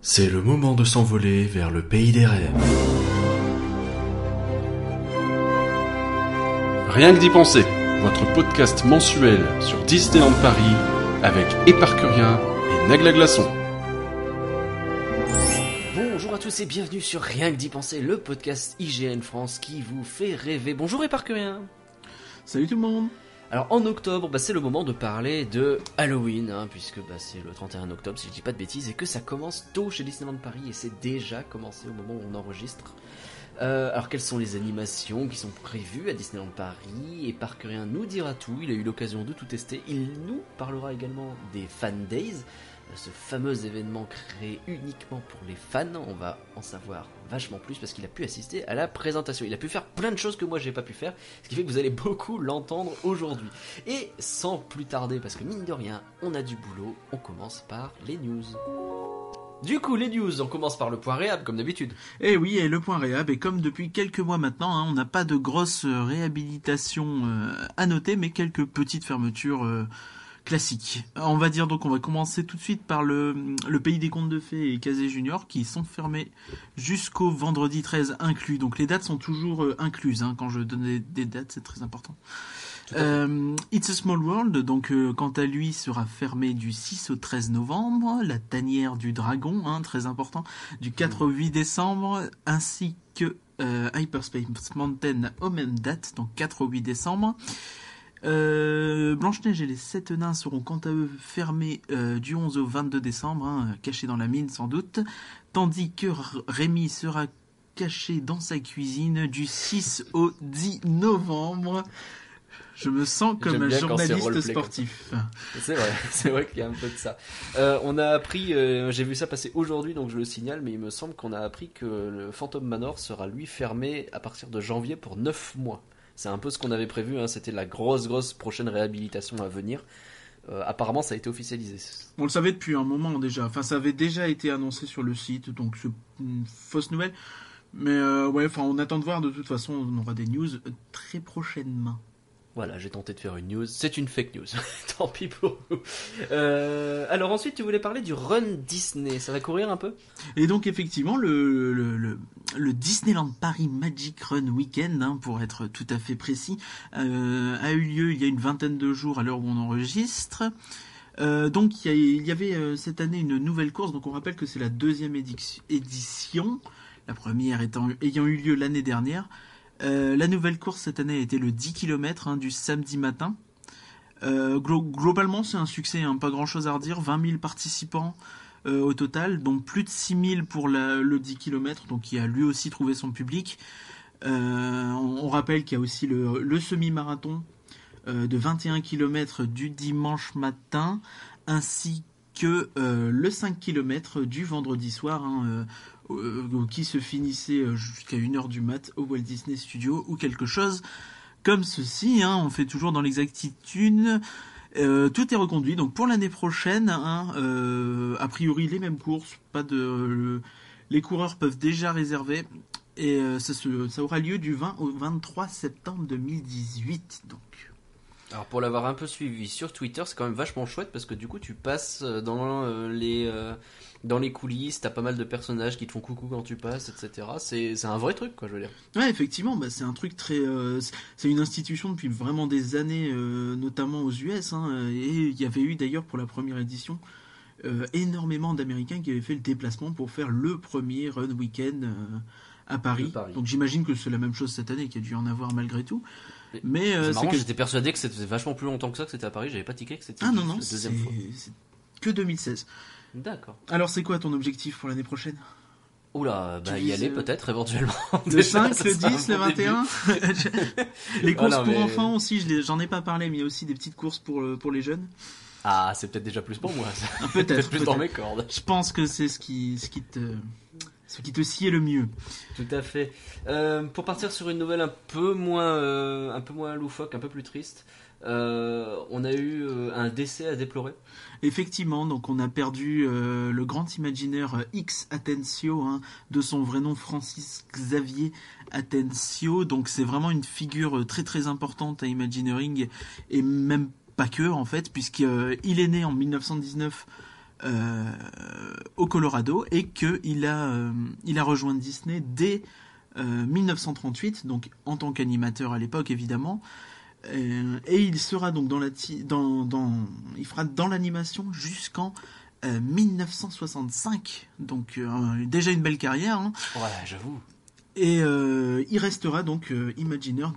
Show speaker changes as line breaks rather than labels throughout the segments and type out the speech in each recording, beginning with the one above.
C'est le moment de s'envoler vers le pays des rêves. Rien que d'y penser, votre podcast mensuel sur Disneyland Paris avec Éparcurien et Nagla Glaçon.
Bonjour à tous et bienvenue sur Rien que d'y penser, le podcast IGN France qui vous fait rêver. Bonjour Éparcurien
Salut tout le monde
Alors en octobre, bah, c'est le moment de parler de Halloween, hein, puisque bah, c'est le 31 octobre si je dis pas de bêtises, et que ça commence tôt chez Disneyland Paris, et c'est déjà commencé au moment où on enregistre. Euh, alors quelles sont les animations qui sont prévues à Disneyland Paris Et Parkerien nous dira tout, il a eu l'occasion de tout tester. Il nous parlera également des Fan Days, ce fameux événement créé uniquement pour les fans. On va en savoir vachement plus parce qu'il a pu assister à la présentation. Il a pu faire plein de choses que moi j'ai pas pu faire, ce qui fait que vous allez beaucoup l'entendre aujourd'hui. Et sans plus tarder, parce que mine de rien, on a du boulot, on commence par les news. Du coup, les news, on commence par le point réhab, comme d'habitude.
Eh oui, et le point réhab, et comme depuis quelques mois maintenant, hein, on n'a pas de grosse euh, réhabilitation euh, à noter, mais quelques petites fermetures euh, classiques. On va dire donc, on va commencer tout de suite par le, le Pays des Contes de Fées et Casé Junior, qui sont fermés jusqu'au vendredi 13 inclus. Donc les dates sont toujours euh, incluses, hein, quand je donne des, des dates, c'est très important. Euh, It's a Small World, donc euh, quant à lui, sera fermé du 6 au 13 novembre. La tanière du dragon, hein, très important, du 4 au 8 décembre, ainsi que euh, Hyperspace Mountain aux mêmes dates, donc 4 au 8 décembre. Euh, Blanche-Neige et les Sept Nains seront quant à eux fermés euh, du 11 au 22 décembre, hein, cachés dans la mine sans doute, tandis que Rémi sera caché dans sa cuisine du 6 au 10 novembre. Je me sens comme un journaliste sportif.
C'est vrai, c'est vrai qu'il y a un peu de ça. Euh, on a appris, euh, j'ai vu ça passer aujourd'hui, donc je le signale, mais il me semble qu'on a appris que le Phantom Manor sera lui fermé à partir de janvier pour 9 mois. C'est un peu ce qu'on avait prévu, hein, c'était la grosse, grosse prochaine réhabilitation à venir. Euh, apparemment, ça a été officialisé.
On le savait depuis un moment déjà. Enfin, ça avait déjà été annoncé sur le site, donc c'est une fausse nouvelle. Mais euh, ouais, enfin, on attend de voir. De toute façon, on aura des news euh, très prochainement.
Voilà, j'ai tenté de faire une news. C'est une fake news. Tant pis pour vous. Euh, alors ensuite, tu voulais parler du Run Disney. Ça va courir un peu?
Et donc, effectivement, le, Disneyland Paris Magic Run Weekend, hein, pour être tout à fait précis, euh, a eu lieu il y a une vingtaine de jours à l'heure où on enregistre. Euh, donc, il y, avait cette année une nouvelle course. Donc, on rappelle que c'est la deuxième édition, la première étant, ayant eu lieu l'année dernière. Euh, la nouvelle course cette année a été le 10 km du samedi matin. Euh, glo- globalement, c'est un succès, hein, pas grand chose à redire. 20 000 participants euh, au total, dont plus de 6 000 pour le 10 km, donc qui a lui aussi trouvé son public. On, rappelle qu'il y a aussi le, semi-marathon de 21 km du dimanche matin, ainsi que le 5 km du vendredi soir, hein, qui se finissait euh, jusqu'à 1h du mat au Walt Disney Studio, ou quelque chose comme ceci. hein. on fait toujours dans l'exactitude. Euh, tout est reconduit. Donc pour l'année prochaine, hein, euh, a priori les mêmes courses, pas de, le- les coureurs peuvent déjà réserver. Et euh, ça, ça aura lieu du 20 au 23 septembre 2018. Donc.
Alors pour l'avoir un peu suivi sur Twitter, c'est quand même vachement chouette parce que du coup tu passes euh, dans euh, les euh, dans les coulisses, t'as pas mal de personnages qui te font coucou quand tu passes, etc. C'est un vrai truc quoi, je veux dire.
Ouais, effectivement, bah, c'est un truc très. euh, c'est- une institution depuis vraiment des années, euh, notamment aux US. hein, et il y avait eu d'ailleurs pour la première édition euh, énormément d'Américains qui avaient fait le déplacement pour faire le premier Run Weekend à Paris. Donc j'imagine que c'est la même chose cette année, qu'il y a dû en avoir malgré tout.
Mais-
Mais euh,
marrant,
que-
j'étais persuadé que c'était vachement plus longtemps que ça que c'était à Paris, j'avais pas tiqué que c'était
Ah non, non,
deuxième fois.
c'est que 2016.
D'accord.
Alors c'est quoi ton objectif pour l'année prochaine?
Oula, bah
Tu
y aller
euh,
peut-être éventuellement.
Le
Déjà,
5,
ça
le
sera
10,
un
le
bon début.
21 Les courses
Ah
pour enfants aussi, j'en ai pas parlé, mais il y a aussi des petites courses pour, le- pour les jeunes.
Ah, c'est peut-être déjà plus pour moi.
Ah, Peut-être,
plus dans
peut-être.
mes cordes.
Je pense que c'est ce qui, ce qui te, ce qui te sied le mieux.
Tout à fait. Euh, pour partir sur une nouvelle un peu moins, euh, un peu moins loufoque, un peu plus triste, euh, on a eu un décès à déplorer.
Effectivement, donc on a perdu le grand imaginaire X Atencio, hein, de son vrai nom Francis Xavier Atencio. Donc c'est vraiment une figure très très importante à Imagineering et même pas que en fait, puisqu'il est né en 1919 au Colorado et qu'il a, il a rejoint Disney dès 1938, donc en tant qu'animateur à l'époque évidemment. et il sera donc dans la dans, dans il fera dans l'animation jusqu'en 1965, donc déjà une belle carrière. Hein.
Ouais, j'avoue.
Et il restera donc Imagineer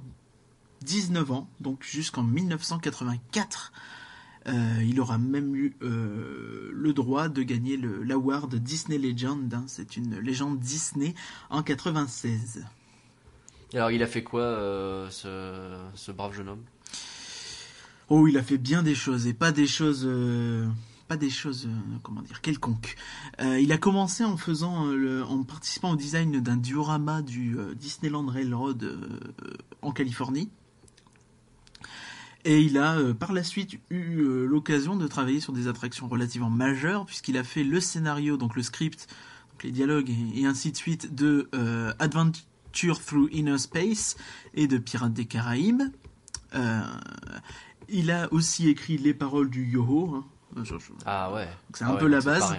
19 ans, donc jusqu'en 1984. Euh, il aura même eu euh, le droit de gagner l'award Disney Legend. Hein. c'est une légende Disney en 96.
Alors, il a fait quoi, euh, ce, brave jeune homme?
Oh, il a fait bien des choses et pas des choses, pas des choses, comment dire, quelconques. il a commencé en faisant, en participant au design d'un diorama du Disneyland Railroad en Californie. Et il a euh, par la suite eu euh, l'occasion de travailler sur des attractions relativement majeures, puisqu'il a fait le scénario, donc le script, les dialogues et, ainsi de suite de euh, Adventure Through Inner Space et de Pirates des Caraïbes. il a aussi écrit les paroles du Yoho, hein,
ah ouais.
C'est un
ah
peu la base.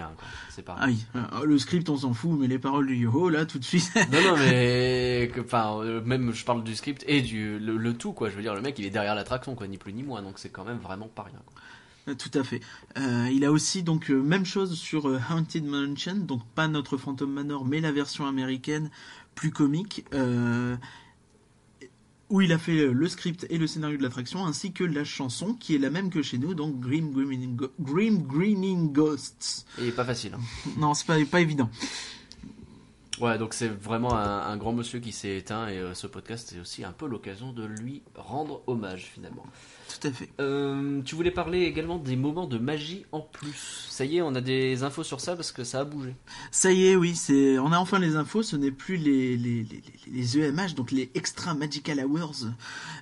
C'est pas
rien, Ah oui. Euh, le script, on s'en fout, mais les paroles du Yoho, là, tout de suite.
non, non, mais enfin, euh, même je parle du script et du le, tout, quoi. Je veux dire, le mec, il est derrière l'attraction, quoi, ni plus ni moins. Donc c'est quand même vraiment pas rien.
Euh, tout à fait. il a aussi donc même chose sur Haunted Mansion, donc pas notre Phantom Manor, mais la version américaine plus comique où il a fait le script et le scénario de l'attraction, ainsi que la chanson, qui est la même que chez nous, donc Grim Greening, Grim Greening Ghosts.
Et pas facile. Hein.
non, c'est pas, pas évident.
Ouais, donc c'est vraiment un, grand monsieur qui s'est éteint et euh, ce podcast c'est aussi un peu l'occasion de lui rendre hommage finalement.
Tout à fait.
Euh, tu voulais parler également des moments de magie en plus. Ça y est, on a des infos sur ça parce que ça a bougé.
Ça y est, oui, c'est on a enfin les infos. Ce n'est plus les, les, les, EMH, donc les Extra Magical Hours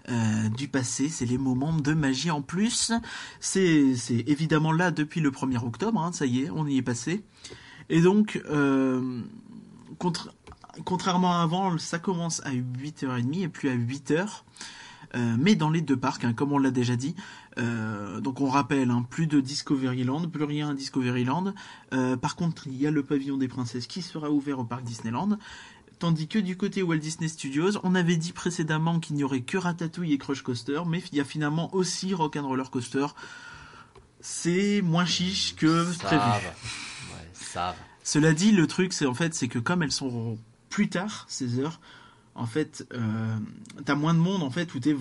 euh, du passé. C'est les moments de magie en plus. C'est évidemment là depuis le 1er octobre. Hein, ça y est, on y est passé. Et donc, contrairement à avant, ça commence à 8h30 et plus à 8h. Euh, mais dans les deux parcs, hein, comme on l'a déjà dit. Euh, donc on rappelle, hein, plus de Discoveryland, plus rien à Discoveryland. Euh, par contre, il y a le pavillon des princesses qui sera ouvert au parc Disneyland. Tandis que du côté Walt Disney Studios, on avait dit précédemment qu'il n'y aurait que Ratatouille et Crush Coaster, mais il y a finalement aussi Rock'n'Roller Coaster. C'est moins chiche que prévu.
Ouais, ça va.
Cela dit, le truc, c'est en fait, c'est que comme elles sont plus tard, ces heures, en fait, euh, t'as moins de monde, en fait, où t'es,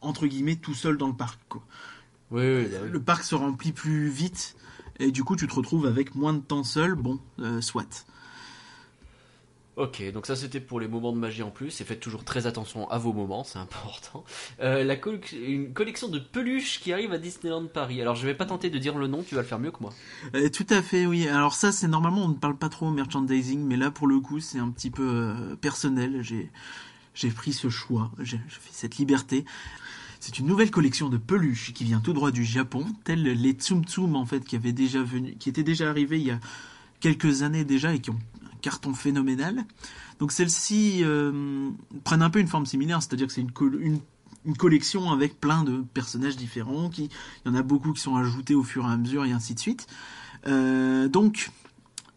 entre guillemets, tout seul dans le parc, quoi.
Oui, oui,
Le parc se remplit plus vite, et du coup, tu te retrouves avec moins de temps seul, bon, euh, soit.
Ok, donc ça c'était pour les moments de magie en plus, et faites toujours très attention à vos moments, c'est important. Euh, une collection de peluches qui arrive à Disneyland Paris. Alors je vais pas tenter de dire le nom, tu vas le faire mieux que moi.
Euh, tout à fait, oui. Alors ça c'est normalement on ne parle pas trop merchandising, mais là pour le coup c'est un petit peu euh, personnel. J'ai pris ce choix, j'ai fait cette liberté. C'est une nouvelle collection de peluches qui vient tout droit du Japon, telles les Tsum Tsum en fait qui avaient déjà venu, qui étaient déjà arrivés il y a quelques années déjà et qui ont carton phénoménal. Donc celles-ci euh, prennent un peu une forme similaire, c'est-à-dire que c'est une, une, collection avec plein de personnages différents, qui, il y en a beaucoup qui sont ajoutés au fur et à mesure et ainsi de suite. Euh, donc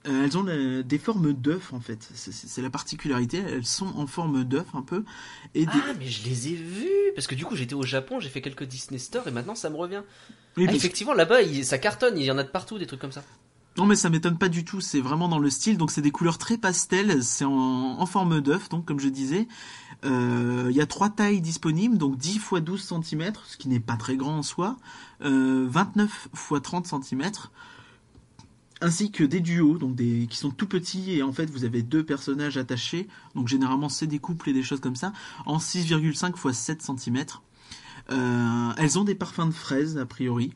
euh, elles ont des formes d'œufs en fait, c'est la particularité, elles sont en forme d'œuf un peu.
Et Ah mais je les ai vues, parce que du coup j'étais au Japon, j'ai fait quelques Disney Store et maintenant ça me revient. Ah, effectivement là-bas ça cartonne, il y en a de partout des trucs comme ça.
Non mais ça m'étonne pas du tout, c'est vraiment dans le style, donc c'est des couleurs très pastel, c'est en, forme d'œuf, donc comme je disais. Euh, il y a trois tailles disponibles, donc 10 x 12 cm, ce qui n'est pas très grand en soi, 29 x 30 cm, ainsi que des duos, donc des qui sont tout petits, et en fait vous avez deux personnages attachés, donc généralement c'est des couples et des choses comme ça, en 6,5 x 7 cm. elles ont des parfums de fraises a priori.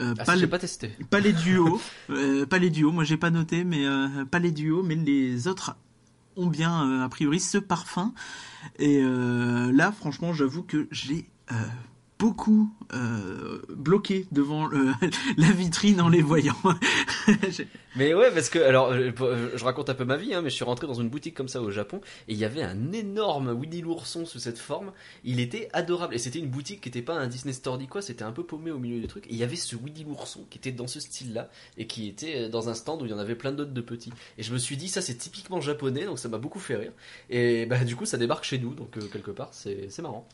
Euh, ah, pas, les, pas testé.
Pas les duos, euh, pas les duos. Moi, j'ai pas noté, mais euh, pas les duos, mais les autres ont bien a priori ce parfum. Et là, franchement, j'avoue que j'ai beaucoup euh, bloqué devant la vitrine en les voyant.
Mais ouais, parce que alors, euh, euh, je raconte un peu ma vie, hein, mais je suis rentré dans une boutique comme ça au Japon et il y avait un énorme Winnie l'ourson sous cette forme. Il était adorable et c'était une boutique qui était pas un Disney Store ni quoi, c'était un peu paumé au milieu du truc. Et il y avait ce Winnie l'ourson qui était dans ce style-là et qui était euh, dans un stand où il y en avait plein d'autres de petits. Et je me suis dit ça c'est typiquement japonais, donc ça m'a beaucoup fait rire. Et bah du coup ça débarque chez nous, donc quelque part c'est marrant.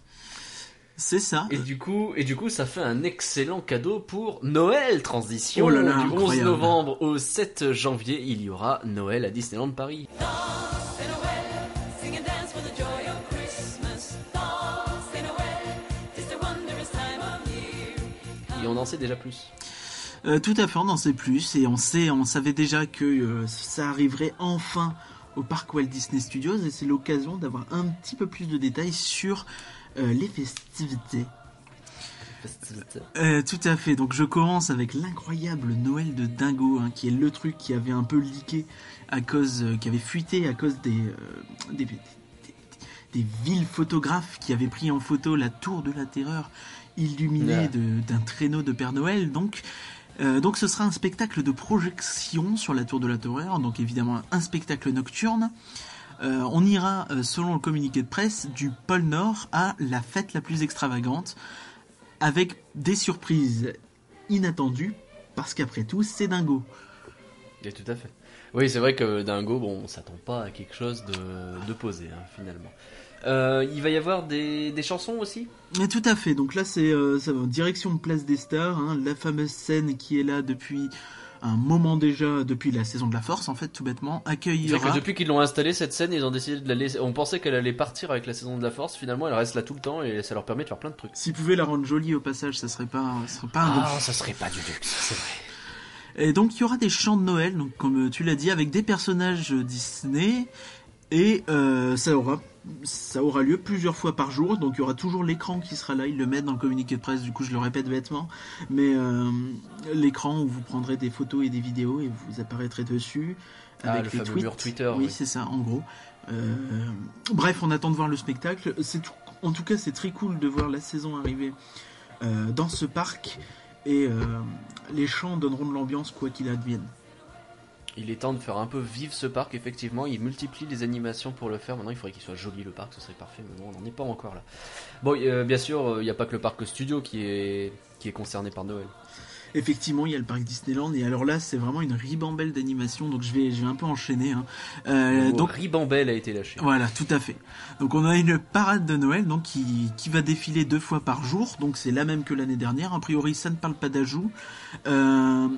C'est ça.
Et du coup, et du coup, ça fait un excellent cadeau pour Noël transition.
Oh là là,
du 11
incroyable.
novembre au 7 janvier, il y aura Noël à Disneyland Paris. Et on en sait déjà plus.
Euh, tout à fait, on en sait plus et on sait, on savait déjà que euh, ça arriverait enfin au parc Walt Disney Studios et c'est l'occasion d'avoir un petit peu plus de détails sur euh, les festivités. Euh, tout à fait. Donc je commence avec l'incroyable Noël de Dingo, hein, qui est le truc qui avait un peu leaké à cause, euh, qui avait fuité à cause des, des, des- des villes photographes qui avaient pris en photo la tour de la terreur illuminée d'un traîneau de Père Noël. Donc euh, donc ce sera un spectacle de projection sur la tour de la terreur, donc évidemment un spectacle nocturne. Euh, on ira, euh, selon le communiqué de presse, du pôle Nord à la fête la plus extravagante, avec des surprises inattendues, parce qu'après tout, c'est dingo.
Et tout à fait. Oui, c'est vrai que Dingo, bon, on s'attend pas à quelque chose de, de posé, hein, finalement. Euh, il va y avoir des, des chansons aussi?
Mais tout à fait, donc là c'est euh, ça va en direction de Place des Stars, hein, la fameuse scène qui est là depuis un moment déjà, depuis la saison de la Force en fait, tout bêtement, accueillera...
que depuis qu'ils l'ont installée, cette scène, ils ont décidé de la laisser. On pensait qu'elle allait partir avec la saison de la Force, finalement, elle reste là tout le temps et ça leur permet de faire plein de trucs.
S'ils pouvaient la rendre jolie au passage, ça serait pas, ça serait pas un
Ah, ça serait pas du luxe, c'est vrai.
Et donc il y aura des chants de Noël, donc comme tu l'as dit, avec des personnages Disney, et euh, ça aura ça aura lieu plusieurs fois par jour, donc il y aura toujours l'écran qui sera là, ils le mettent dans le communiqué de presse, du coup je le répète bêtement, mais euh, l'écran où vous prendrez des photos et des vidéos et vous apparaîtrez dessus.
Ah,
avec
le
les
fameux
tweets.
Twitter,
Oui,
oui.
c'est ça, en gros. Euh, bref, on attend de voir le spectacle. C'est en tout cas, c'est très cool de voir la saison arriver dans ce parc. Et les chants donneront de l'ambiance quoi qu'il advienne.
Il est temps de faire un peu vivre ce parc, effectivement. Il multiplie les animations pour le faire. Maintenant, il faudrait qu'il soit joli le parc, ce serait parfait, mais bon, on n'en est pas encore là. Bon, euh, bien sûr, euh, il n'y a pas que le parc studio qui est, qui est concerné par Noël.
Effectivement, il y a le parc Disneyland. Et alors là, c'est vraiment une ribambelle d'animation. Donc je vais, je vais un peu enchaîner. hein. Euh, donc
Ribambelle a été lâché.
Voilà, tout à fait. Donc on a une parade de Noël donc qui, qui va défiler deux fois par jour. Donc c'est la même que l'année dernière. A priori, ça ne parle pas d'ajout. Euh,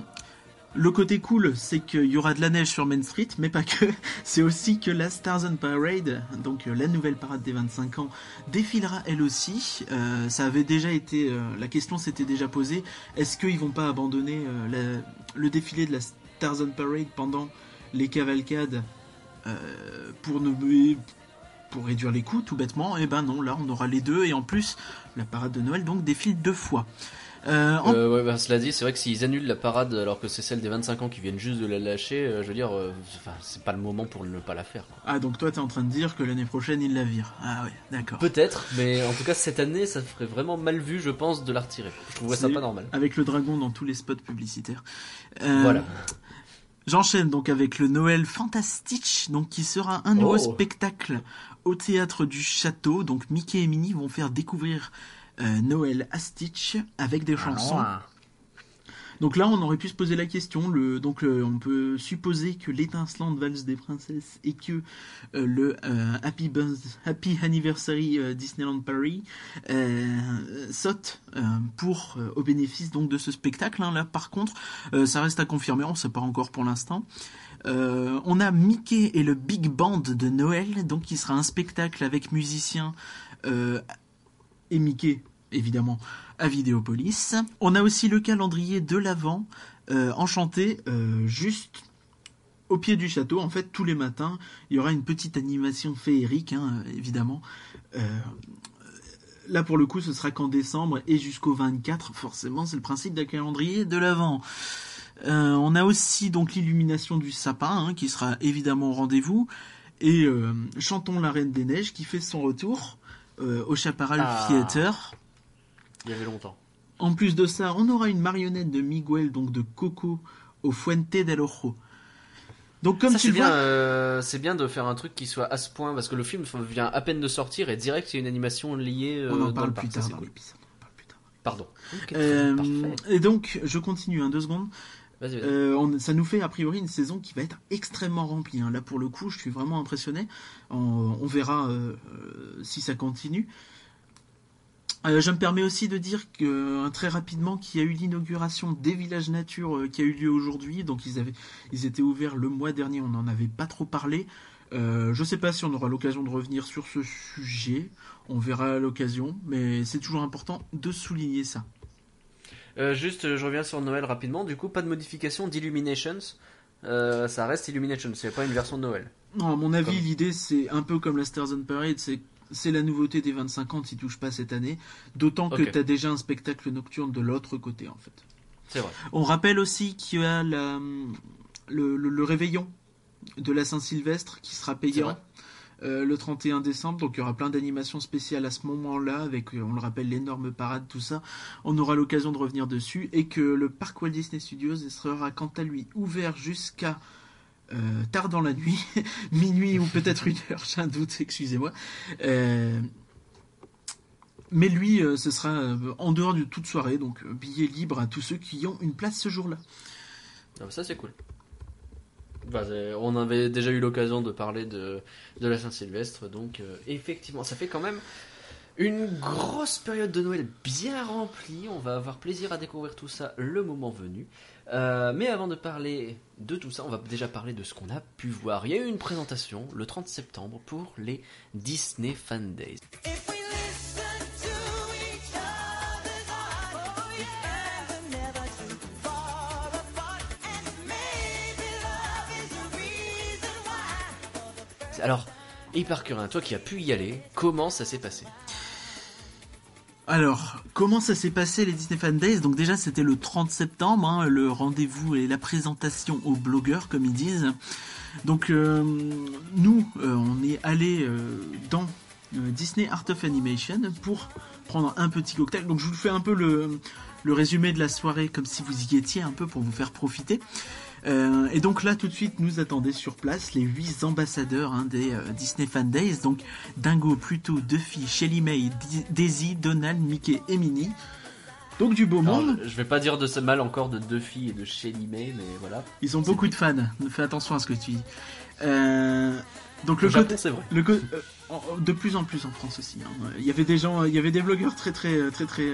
le côté cool, c'est qu'il y aura de la neige sur Main Street, mais pas que. C'est aussi que la Stars Parade, donc euh, la nouvelle parade des 25 ans, défilera elle aussi. Euh, ça avait déjà été, euh, la question s'était déjà posée. Est-ce qu'ils vont pas abandonner le défilé de la Stars Parade pendant les cavalcades pour pour réduire les coûts tout bêtement? Et ben non là on aura les deux et en plus la parade de Noël donc défile deux fois Euh, en-
Euh, ouais, bah, cela dit, c'est vrai que s'ils annulent la parade alors que c'est celle des 25 ans qui viennent juste de la lâcher, euh, je veux dire, euh, c'est pas le moment pour ne pas la faire. quoi.
ah donc toi t'es en train de dire que l'année prochaine ils la virent ah ouais d'accord
Peut-être, mais en tout cas cette année, ça ferait vraiment mal vu, je pense, de la retirer. Je trouverais ça pas normal.
avec le dragon dans tous les spots publicitaires
Voilà.
J'enchaîne donc avec le Noël Fantastique, donc qui sera un nouveau
Oh.
spectacle au théâtre du château. Donc Mickey et Minnie vont faire découvrir euh, Noël à Stitch avec des chansons.
Ah.
Donc là, on aurait pu se poser la question. Le, donc, euh, on peut supposer que l'étincelante valse des princesses et que euh, le Happy, Buzz- Happy Anniversary Disneyland Paris saute pour au bénéfice donc de ce spectacle. hein. Là, par contre, ça reste à confirmer. On ne sait pas encore pour l'instant. Euh, on a Mickey et le Big Band de Noël, donc qui sera un spectacle avec musiciens euh, et Mickey, évidemment, à Vidéopolis. On a aussi le calendrier de l'Avent, euh, enchanté, juste au pied du château. En fait, tous les matins, il y aura une petite animation féerique, hein, évidemment. Là, pour le coup, ce sera qu'en décembre et jusqu'au 24, forcément, c'est le principe d'un calendrier de l'Avent. Euh, on a aussi donc l'illumination du sapin, hein, qui sera évidemment au rendez-vous. Et euh, Chantons la Reine des Neiges, qui fait son retour euh, au Chaparral
Ah.
Theater.
Il y avait longtemps.
En plus de ça, on aura une marionnette de Miguel, donc de Coco, au Fuente del Ojo. Donc comme
Ça,
tu
c'est
le
bien,
vois,
c'est bien de faire un truc qui soit à ce point parce que le film vient à peine de sortir et direct il y a une animation liée
on en parle
le
plus tard
c'est
dans
cool.
l'épisode. on en parle plus tard.
Pardon.
Et donc, je continue, hein, deux secondes. Euh, ça nous fait a priori une saison qui va être extrêmement remplie. hein. Là, pour le coup, je suis vraiment impressionné. On, verra euh, euh, si ça continue. Je me permets aussi de dire que très rapidement qu'il y a eu l'inauguration des villages nature qui a eu lieu aujourd'hui. Donc ils avaient, ils étaient ouverts le mois dernier. On n'en avait pas trop parlé. Euh, je sais pas si on aura l'occasion de revenir sur ce sujet. On verra l'occasion, mais c'est toujours important de souligner ça.
Euh, juste, je reviens sur Noël rapidement. Du coup, pas de modification d'Illuminations. Euh, ça reste Illuminations, c'est pas une version de Noël.
Non, à mon avis,
Comme-
l'idée, c'est un peu comme la Stars on Parade, c'est c'est la nouveauté des 25 ans, s'y touche pas cette année. D'autant que tu as déjà un spectacle nocturne de l'autre côté, en fait.
C'est vrai.
On rappelle aussi qu'il y a la- le, le- le réveillon de la Saint-Sylvestre qui sera payant. Euh, le 31 décembre. Donc il y aura plein d'animations spéciales à ce moment-là, avec, euh, on le rappelle, l'énorme parade, tout ça. On aura l'occasion de revenir dessus. Et que le parc Walt Disney Studios sera quant à lui ouvert jusqu'à euh, tard dans la nuit, minuit ou peut-être une heure, j'ai un doute, excusez-moi. Mais lui, ce sera en dehors de toute soirée, donc billet libre à tous ceux qui ont une place ce jour-là.
Ça c'est cool. Bah, c'est- on avait déjà eu l'occasion de parler de, la Saint-Sylvestre, donc euh, effectivement, ça fait quand même une grosse période de Noël bien remplie. On va avoir plaisir à découvrir tout ça le moment venu. Euh, mais avant de parler de tout ça, on va déjà parler de ce qu'on a pu voir. Il y a eu une présentation le 30 septembre pour les Disney Fan Days. Alors, Hypercurin, toi qui as pu y aller, comment ça s'est passé?
Alors, comment ça s'est passé les Disney Fan Days? Donc déjà, c'était le 30 septembre, hein, le rendez-vous et la présentation aux blogueurs, comme ils disent. Donc, euh, nous, euh, on est allé dans euh, Disney Art of Animation pour prendre un petit cocktail. Donc, je vous fais un peu le résumé de la soirée, comme si vous y étiez, un peu pour vous faire profiter. Euh, et donc là, tout de suite, nous attendaient sur place les huit ambassadeurs hein, des euh, Disney Fan Days. Donc Dingo, Pluto, Duffy, Shelly May, Daisy, Donald, Mickey et Minnie. Donc du beau
Alors,
monde.
je vais pas dire de ce mal encore de Duffy et de Shelly May, mais voilà.
Ils ont beaucoup de fans. Fais attention à ce que tu dis. Euh, donc le côté,
vrai.
le co- de plus en plus en France aussi. hein. Il y avait des gens, il y avait des blogueurs très très très très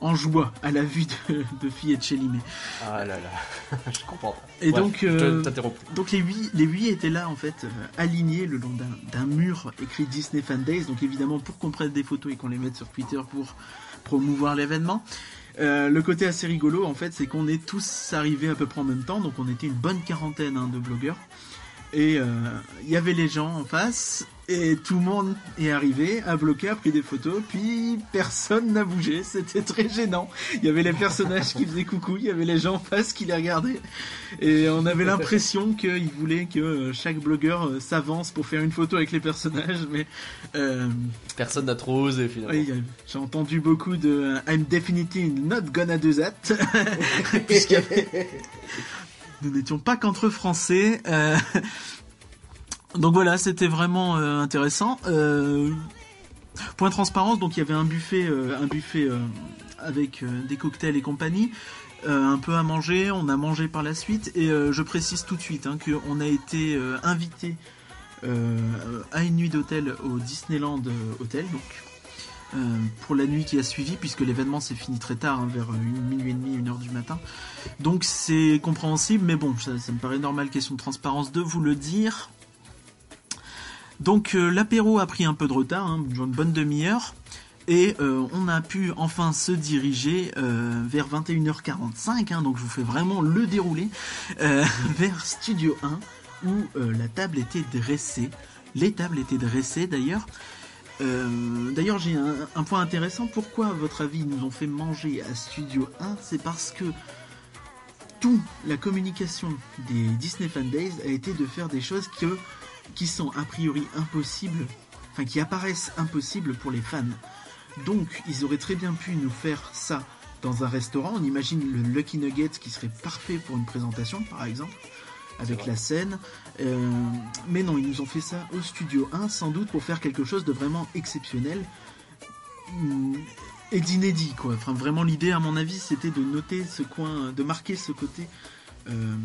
en joie à la vue de, de filles et.
Ah là là, je comprends pas.
Et
Bref,
donc, euh. Donc les huit, les huit étaient là en fait euh, alignés le long d'un- mur écrit Disney Fan Days. Donc évidemment pour qu'on prenne des photos et qu'on les mette sur Twitter pour promouvoir l'événement. Euh, le côté assez rigolo en fait c'est qu'on est tous arrivés à peu près en même temps. Donc on était une bonne quarantaine hein, de blogueurs. Et euh, il y avait les gens en face et tout le monde est arrivé, a bloqué, a pris des photos, puis personne n'a bougé. C'était très gênant. Il y avait les personnages qui faisaient coucou, il y avait les gens en face qui les regardaient. Et on avait l'impression qu'ils voulaient que euh, chaque blogueur euh, s'avance pour faire une photo avec les personnages, mais euh,
Personne n'a trop osé finalement.
oui, euh, j'ai entendu beaucoup de I'm definitely not gonna do that. Puisqu'il y avait- Nous n'étions pas qu'entre Français. euh, Donc voilà, c'était vraiment euh, intéressant. Euh, Point transparence, donc il y avait un buffet, euh, un buffet avec des cocktails et compagnie. un peu à manger, on a mangé par la suite et je précise tout de suite hein, qu'on a été euh, invité à une nuit d'hôtel au Disneyland Hotel donc pour la nuit qui a suivi puisque l'événement s'est fini très tard hein, vers une minuit et demi une heure du matin donc c'est compréhensible mais bon ça, ça me paraît normal question de transparence de vous le dire donc euh, l'apéro a pris un peu de retard hein, une bonne demi-heure et euh, on a pu enfin se diriger euh, vers 21h45, hein, donc je vous fais vraiment le déroulé, vers Studio 1, où la table était dressée. Les tables étaient dressées d'ailleurs. D'ailleurs, j'ai un, point intéressant. Pourquoi, votre avis, nous ont fait manger à Studio 1 C'est parce que toute la communication des Disney Fan Days a été de faire des choses que, qui sont a priori impossibles, enfin qui apparaissent impossibles pour les fans. Donc, ils auraient très bien pu nous faire ça dans un restaurant. On imagine le Lucky Nugget qui serait parfait pour une présentation, par exemple, avec la scène. Euh, mais non, ils nous ont fait ça au studio 1, sans doute pour faire quelque chose de vraiment exceptionnel hum, et d'inédit, quoi. Enfin, vraiment, l'idée, à mon avis, c'était de noter ce coin, de marquer ce côté. euh,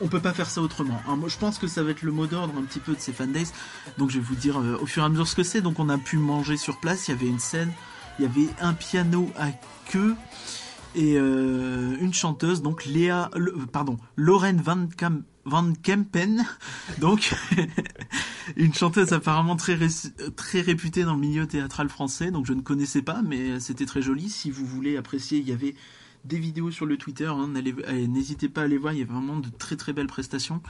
on peut pas faire ça autrement. Moi, je pense que ça va être le mot d'ordre un petit peu de ces fan days. Donc je vais vous dire euh, au fur et à mesure ce que c'est. Donc on a pu manger sur place. Il y avait une scène, il y avait un piano à queue et euh, une chanteuse. Donc Léa, euh, pardon, Lauren Van, Kempen. Donc une chanteuse apparemment très très réputée dans le milieu théâtral français. Donc je ne connaissais pas, mais c'était très joli. Si vous voulez apprécier, il y avait des vidéos sur le Twitter. hein, allez, N'hésitez pas à aller voir. Il y a vraiment de très très belles prestations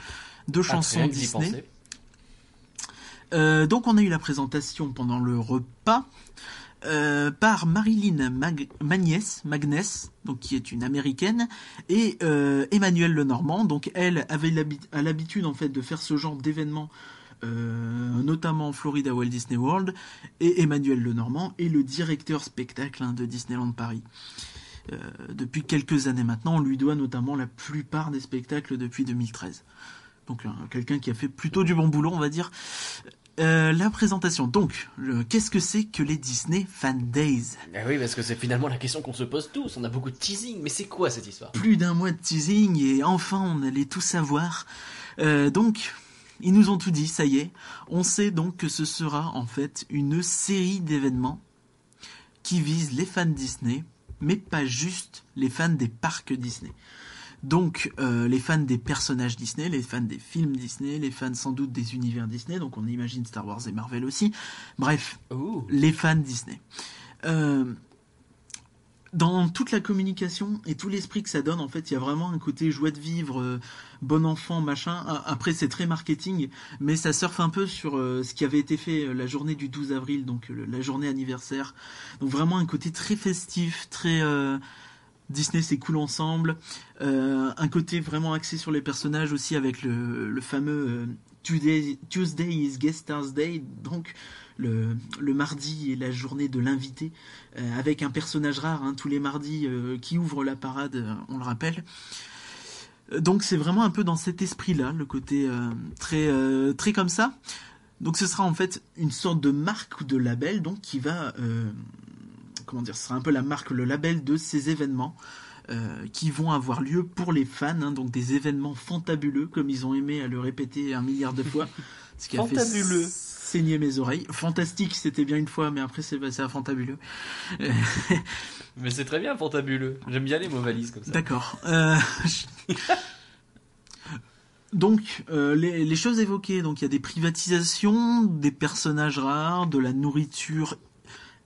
de chansons Disney. Euh, donc on a eu la présentation pendant le repas euh, par Marilyn Mag- Magnès, Magnès, donc qui est une américaine, et euh, Emmanuel Lenormand. Donc elle avait l'habitude en fait de faire ce genre d'événements, euh, notamment en Floride à Walt Disney World. Et Emmanuel Lenormand est le directeur spectacle hein, de Disneyland Paris. Euh, depuis quelques années maintenant, on lui doit notamment la plupart des spectacles depuis 2013. Donc un- quelqu'un qui a fait plutôt du bon boulot, on va dire. Euh, la présentation. Donc, le- qu'est-ce que c'est que les Disney Fan Days?
Ah oui, parce que c'est finalement la question qu'on se pose tous. On a beaucoup de teasing, mais c'est quoi cette histoire?
Plus d'un mois de teasing et enfin on allait tout savoir. Euh, donc, ils nous ont tout dit, ça y est. On sait donc que ce sera en fait une série d'événements qui visent les fans Disney, mais pas juste les fans des parcs Disney. Donc euh, les fans des personnages Disney, les fans des films Disney, les fans sans doute des univers Disney, donc on imagine Star Wars et Marvel aussi. Bref, les fans Disney. Euh, dans toute la communication et tout l'esprit que ça donne, en fait, il y a vraiment un côté joie de vivre, euh, bon enfant, machin. Après, c'est très marketing, mais ça surfe un peu sur euh, ce qui avait été fait euh, la journée du 12 avril, donc la journée anniversaire. Donc vraiment un côté très festif, très Disney, c'est cool ensemble. Un côté vraiment axé sur les personnages aussi avec le, fameux Tuesday, Tuesday is Guest Stars Day, donc le, mardi est la journée de l'invité, euh, avec un personnage rare hein, tous les mardis euh, qui ouvre la parade, euh, on le rappelle. Donc c'est vraiment un peu dans cet esprit-là, le côté très très comme ça. Donc ce sera en fait une sorte de marque ou de label donc qui va comment dire, ce sera un peu la marque, le label de ces événements qui vont avoir lieu pour les fans, hein, donc des événements fantabuleux comme ils ont aimé à le répéter un milliard de fois. Ce qui a fait
Fantabuleux.
saigner mes oreilles. Fantastique, c'était bien une fois, mais après c'est passé à fantabuleux.
Mais c'est très bien, fantabuleux. J'aime bien les mots valises comme ça.
D'accord. Euh, Donc, euh, les, les choses évoquées, donc il y a des privatisations, des personnages rares, de la nourriture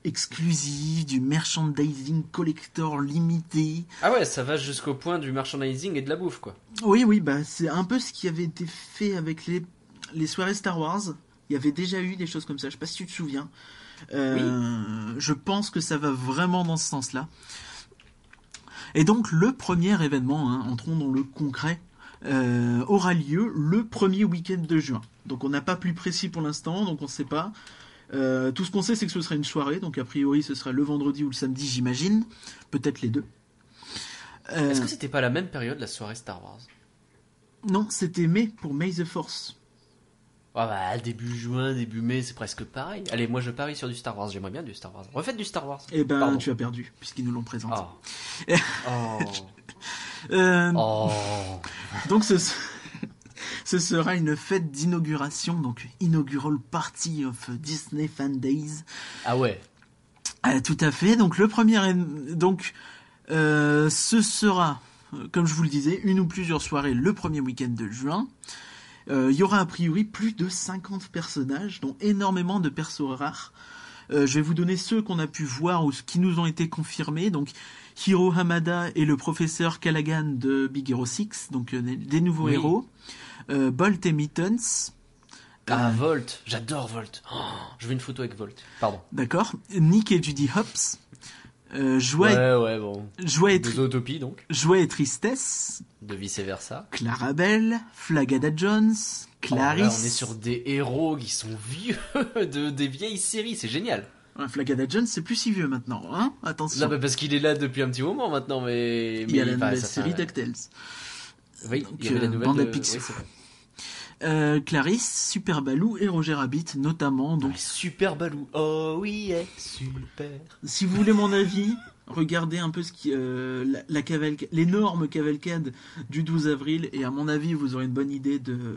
exclusive, du merchandising collector limité.
Ah ouais, ça va jusqu'au point du merchandising et de la bouffe, quoi.
Oui, oui, bah c'est un peu ce qui avait été fait avec les, les soirées Star Wars. Il y avait déjà eu des choses comme ça, je sais pas si tu te souviens. Euh, Je pense que ça va vraiment dans ce sens-là. Et donc le premier événement, hein, entrons dans le concret, euh, aura lieu le premier week-end de juin. Donc on n'a pas plus précis pour l'instant, donc on ne sait pas. Euh, tout ce qu'on sait, c'est que ce sera une soirée, donc a priori ce sera le vendredi ou le samedi, j'imagine. Peut-être les deux.
Est-ce que c'était pas la même période, la soirée Star Wars?
Non, c'était mai pour May the Force.
Ah bah, début juin, début mai, c'est presque pareil. Allez, moi je parie sur du Star Wars. J'aimerais bien du Star Wars. Refaites du Star Wars.
Eh ben,
Pardon.
tu as perdu, puisqu'ils nous l'ont présenté.
Oh. oh.
Euh,
Oh.
Donc, ce, ce sera une fête d'inauguration, donc Inaugural Party of Disney Fan Days.
Ah ouais.
Ah, tout à fait. Donc, le premier, donc, euh, ce sera, euh, comme je vous le disais, une ou plusieurs soirées le premier week-end de juin. Euh, Il y aura a priori plus de 50 personnages, dont énormément de persos rares. Euh, je vais vous donner ceux qu'on a pu voir ou ceux qui nous ont été confirmés. Donc, Hiro Hamada et le professeur Callaghan de Big Hero 6, donc euh, des- des nouveaux
Oui.
héros. Euh, Bolt et Mittens,
Ah, Volt. J'adore Volt. Oh, je veux une photo avec Volt. Pardon.
d'accord. Nick et Judy Hopps. Euh, Joie,
Ouais, ouais, bon.
et, Joie, et, Tri-
Zootopie, donc.
Joie et Tristesse,
De vice versa.
Clarabelle, Flagada Jones, Clarisse.
Oh, là, on est sur des héros qui sont vieux de des vieilles séries. C'est génial.
Ouais, Flagada Jones, c'est plus si vieux maintenant, hein Attention.
Non, mais parce qu'il est là depuis un petit moment maintenant, mais.
il y a
mais
la nouvelle série DuckTales.
Oui,
Donc,
il y avait la
euh,
nouvelle.
Bande à
de-
Picsou.
oui.
Euh, Clarisse, Super Balou et Roger Rabbit notamment. Donc,
Ah, super Balou. Oh oui, eh, super.
si vous voulez mon avis, regardez un peu ce qui, euh, la, l'énorme cavalcade du 12 avril et à mon avis, vous aurez une bonne idée de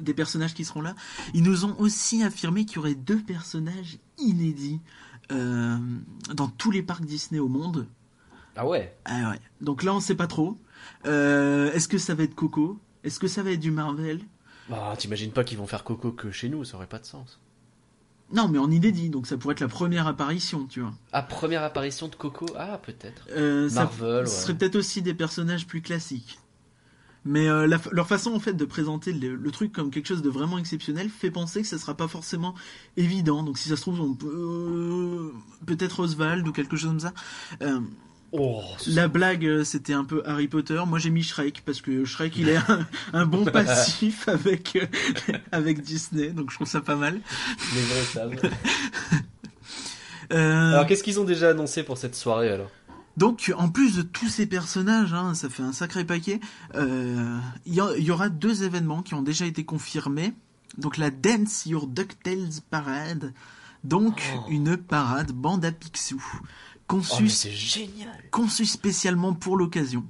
des personnages qui seront là. Ils nous ont aussi affirmé qu'il y aurait deux personnages inédits euh, dans tous les parcs Disney au monde.
Ah ouais?
Ah ouais. Donc là, on sait pas trop. Euh, Est-ce que ça va être Coco? Est-ce que ça va être du Marvel?
Bah, t'imagines pas qu'ils vont faire Coco que chez nous, ça aurait pas de sens.
Non, mais en inédit, donc ça pourrait être la première apparition, tu vois.
Ah, première apparition de Coco Ah, peut-être.
Euh, ça-
Marvel,
Ce
ouais.
serait peut-être aussi des personnages plus classiques. Mais euh, la- leur façon en fait de présenter le, le truc comme quelque chose de vraiment exceptionnel fait penser que ça sera pas forcément évident. Donc si ça se trouve, on peut euh, peut-être Oswald ou quelque chose comme ça.
Oh,
la blague, euh, c'était un peu Harry Potter. Moi, j'ai mis Shrek parce que Shrek, il est un, un bon passif avec euh, avec Disney, donc je trouve ça pas mal.
les vrais savent.
Euh,
Alors, qu'est-ce qu'ils ont déjà annoncé pour cette soirée alors?
Donc, en plus de tous ces personnages, hein, ça fait un sacré paquet, euh, il y, a- il y aura deux événements qui ont déjà été confirmés. Donc, la Dance Your DuckTales Parade. Donc,
Oh.
une parade bande à Picsou.
Oh, génial
conçue spécialement pour l'occasion.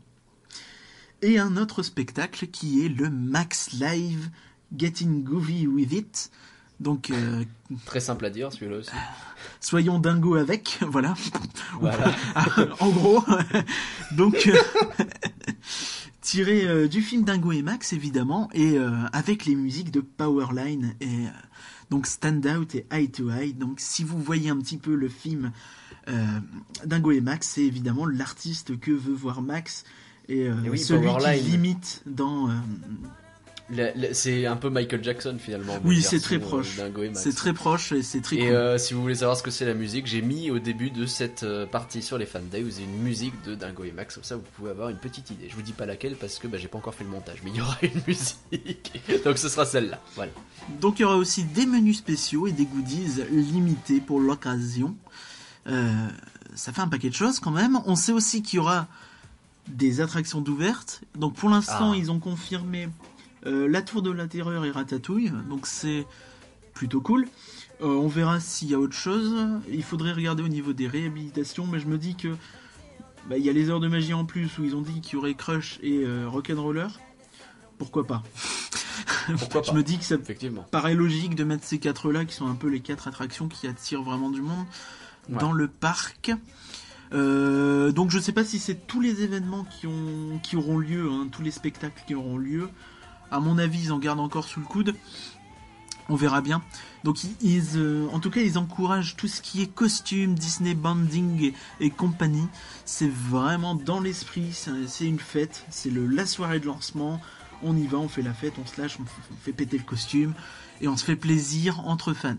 Et un autre spectacle qui est le Max Live Getting Goofy With It. Donc, euh,
Très simple à dire celui-là aussi.
soyons dingo avec, voilà.
Voilà.
en gros. Donc, euh, tiré euh, du film Dingo et Max, évidemment, et euh, avec les musiques de Powerline et euh, donc Stand Out et Eye to Eye. Donc, si vous voyez un petit peu le film euh, Dingo et Max, c'est évidemment l'artiste que veut voir Max et, euh,
Et oui,
celui qui limite dans. euh,
c'est un peu Michael Jackson finalement.
Oui, c'est très
euh,
proche. C'est très proche et c'est très
Et
cool.
euh, si vous voulez savoir ce que c'est la musique, j'ai mis au début de cette euh, partie sur les Fan Day où c'est une musique de Dingo et Max, comme ça vous pouvez avoir une petite idée. Je vous dis pas laquelle parce que bah, j'ai pas encore fait le montage, mais il y aura une musique. Donc ce sera celle-là. Voilà.
Donc il y aura aussi des menus spéciaux et des goodies limités pour l'occasion. Euh, ça fait un paquet de choses quand même. On sait aussi qu'il y aura des attractions d'ouvertes. Donc pour l'instant,
Ah.
ils ont confirmé euh, la Tour de la Terreur et Ratatouille. Donc c'est plutôt cool. Euh, on verra s'il y a autre chose. Il faudrait regarder au niveau des réhabilitations, mais je me dis que bah, il y a les heures de magie en plus où ils ont dit qu'il y aurait Crush et euh, Rock'n'Roller. Pourquoi pas?
Pourquoi pas?
Je me dis que ça
Effectivement.
paraît logique de mettre ces quatre là qui sont un peu les quatre attractions qui attirent vraiment du monde
Ouais.
dans le parc. Euh, donc je sais pas si c'est tous les événements qui, ont, qui auront lieu, hein, tous les spectacles qui auront lieu. À mon avis, ils en gardent encore sous le coude. On verra bien. Donc ils, ils, euh, en tout cas, ils encouragent tout ce qui est costume, Disney banding et, et compagnie. C'est vraiment dans l'esprit. C'est une fête. C'est la soirée de lancement. On y va, on fait la fête, on se lâche, on, fait péter le costume et on se fait plaisir entre fans.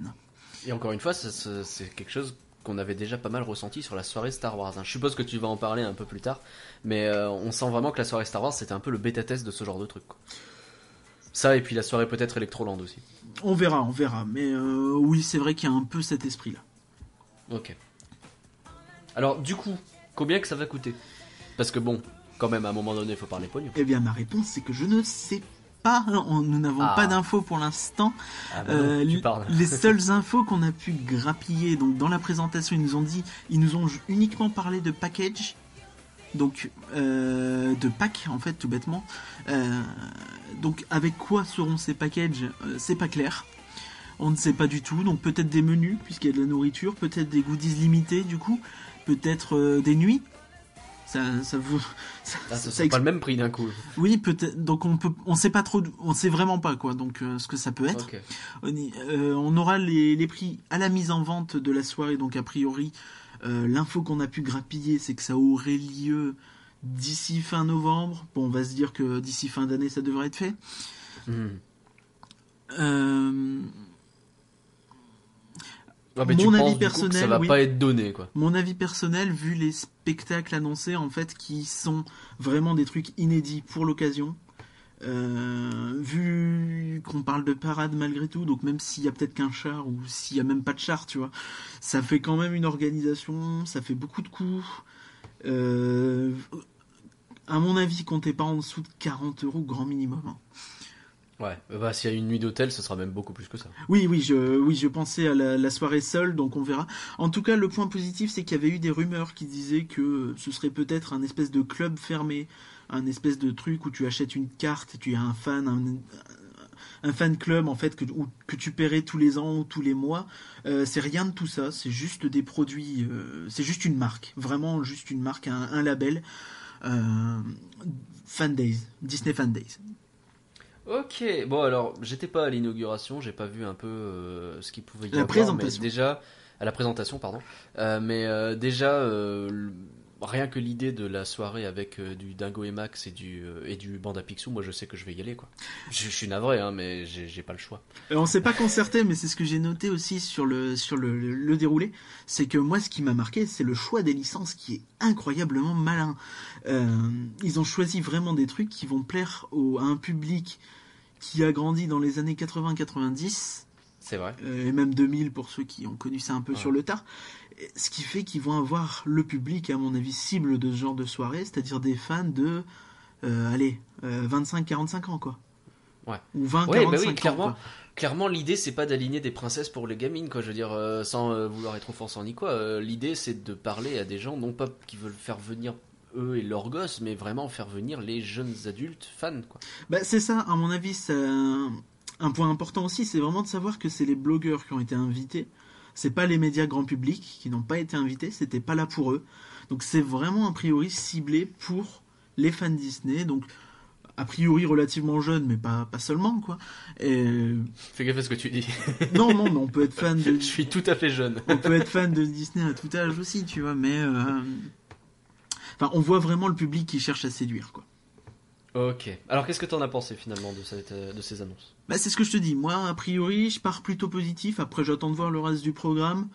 Et encore une fois, c'est quelque chose qu'on avait déjà pas mal ressenti sur la soirée Star Wars. hein. Je suppose que tu vas en parler un peu plus tard, mais euh, on sent vraiment que la soirée Star Wars c'était un peu le bêta-test de ce genre de truc. quoi. Ça et puis la soirée peut-être Electroland aussi.
On verra, on verra. Mais euh, oui, c'est vrai qu'il y a un peu cet esprit-là.
Ok. Alors du coup, combien que ça va coûter? Parce que bon, quand même à un moment donné, il faut parler pognon.
Eh bien, ma réponse, c'est que je ne sais pas. On- nous n'avons
Ah.
pas d'infos pour l'instant.
Ah bah
Euh, les seules infos qu'on a pu grappiller, donc dans la présentation, ils nous ont dit, ils nous ont uniquement parlé de package, donc euh, de pack en fait, tout bêtement. Euh, donc avec quoi seront ces packages C'est pas clair. On ne sait pas du tout. Donc peut-être des menus puisqu'il y a de la nourriture, peut-être des goodies limités du coup, peut-être des nuits. Ça, ça vous. ça-
Ah,
ça
sera pas le même prix d'un coup.
oui, peut-être. Donc on peut, on sait pas trop, on sait vraiment pas quoi. Donc euh, ce que ça peut être.
Ok.
On, y- euh, on aura les, les prix à la mise en vente de la soirée. Donc a priori, euh, l'info qu'on a pu grappiller, c'est que ça aurait lieu d'ici fin novembre. Bon, on va se dire que d'ici fin d'année, ça devrait être fait.
Hmm. Ah, mais tu
Mon
penses,
avis
coup, que
personnel,
ça va
oui.
pas être donné quoi.
mon avis personnel, vu les spectacles annoncés, en fait, qui sont vraiment des trucs inédits pour l'occasion, euh, vu qu'on parle de parade malgré tout, donc même s'il y a peut-être qu'un char ou s'il y a même pas de char, tu vois, ça fait quand même une organisation, ça fait beaucoup de coûts. Euh, à mon avis, comptez pas en dessous de 40 euros grand minimum. hein.
Ouais, bah s'il y a une nuit d'hôtel, ce sera même beaucoup plus que ça.
Oui, oui, je, oui, je pensais à la, soirée seule, donc on verra. En tout cas, le point positif, c'est qu'il y avait eu des rumeurs qui disaient que ce serait peut-être un espèce de club fermé, un espèce de truc où tu achètes une carte, et tu as un fan, un, un fan club en fait que, que tu paierais tous les ans ou tous les mois. Euh, c'est rien de tout ça, c'est juste des produits, euh, c'est juste une marque, vraiment juste une marque, un, label. Euh, Fan Days, Disney Fan Days.
Ok, bon alors, j'étais pas à l'inauguration, j'ai pas vu un peu euh, ce qu'il pouvait y
La
avoir.
présentation.
Mais déjà, à la présentation, pardon. Euh, mais euh, déjà, rien que l'idée de la soirée avec du Dingo et Max et du, et du Banda Picsou, moi je sais que je vais y aller quoi. Je, je suis navré, hein, mais j'ai pas le choix.
On s'est pas concerté, mais c'est ce que j'ai noté aussi sur le sur le, le- le déroulé, c'est que moi ce qui m'a marqué, c'est le choix des licences qui est incroyablement malin. Ils ont choisi vraiment des trucs qui vont plaire au, à un public qui a grandi dans les années 80-90
C'est vrai.
euh, et même 2000 pour ceux qui ont connu ça un peu
Ouais.
sur le tard. Ce qui fait qu'ils vont avoir le public, à mon avis, cible de ce genre de soirée, c'est-à-dire des fans de, euh, allez, 25-45 ans, quoi.
Ouais.
Ou 20-45
Ouais, bah oui,
ans.
clairement.
quoi.
Clairement, l'idée c'est pas d'aligner des princesses pour les gamines, quoi. Je veux dire, euh, sans euh, vouloir être offensant ni quoi. Euh, l'idée c'est de parler à des gens, non pas qui veulent faire venir eux et leurs gosses, mais vraiment faire venir les jeunes adultes fans, quoi.
Bah, c'est ça, à mon avis, c'est un, un point important aussi, c'est vraiment de savoir que c'est les blogueurs qui ont été invités. C'est pas les médias grand public qui n'ont pas été invités, c'était pas là pour eux. Donc c'est vraiment a priori ciblé pour les fans Disney, donc a priori relativement jeunes, mais pas, pas seulement quoi. Et,
Fais gaffe à ce que tu dis.
non, non, mais on peut être fan de,
Je suis tout à fait jeune.
on peut être fan de Disney à tout âge aussi, tu vois, mais euh, enfin, on voit vraiment le public qui cherche à séduire quoi.
Ok. Alors qu'est-ce que t'en as pensé finalement de, cette, euh, de ces annonces?
Bah, c'est ce que je te dis. Moi, a priori, je pars plutôt positif. Après, j'attends de voir le reste du programme.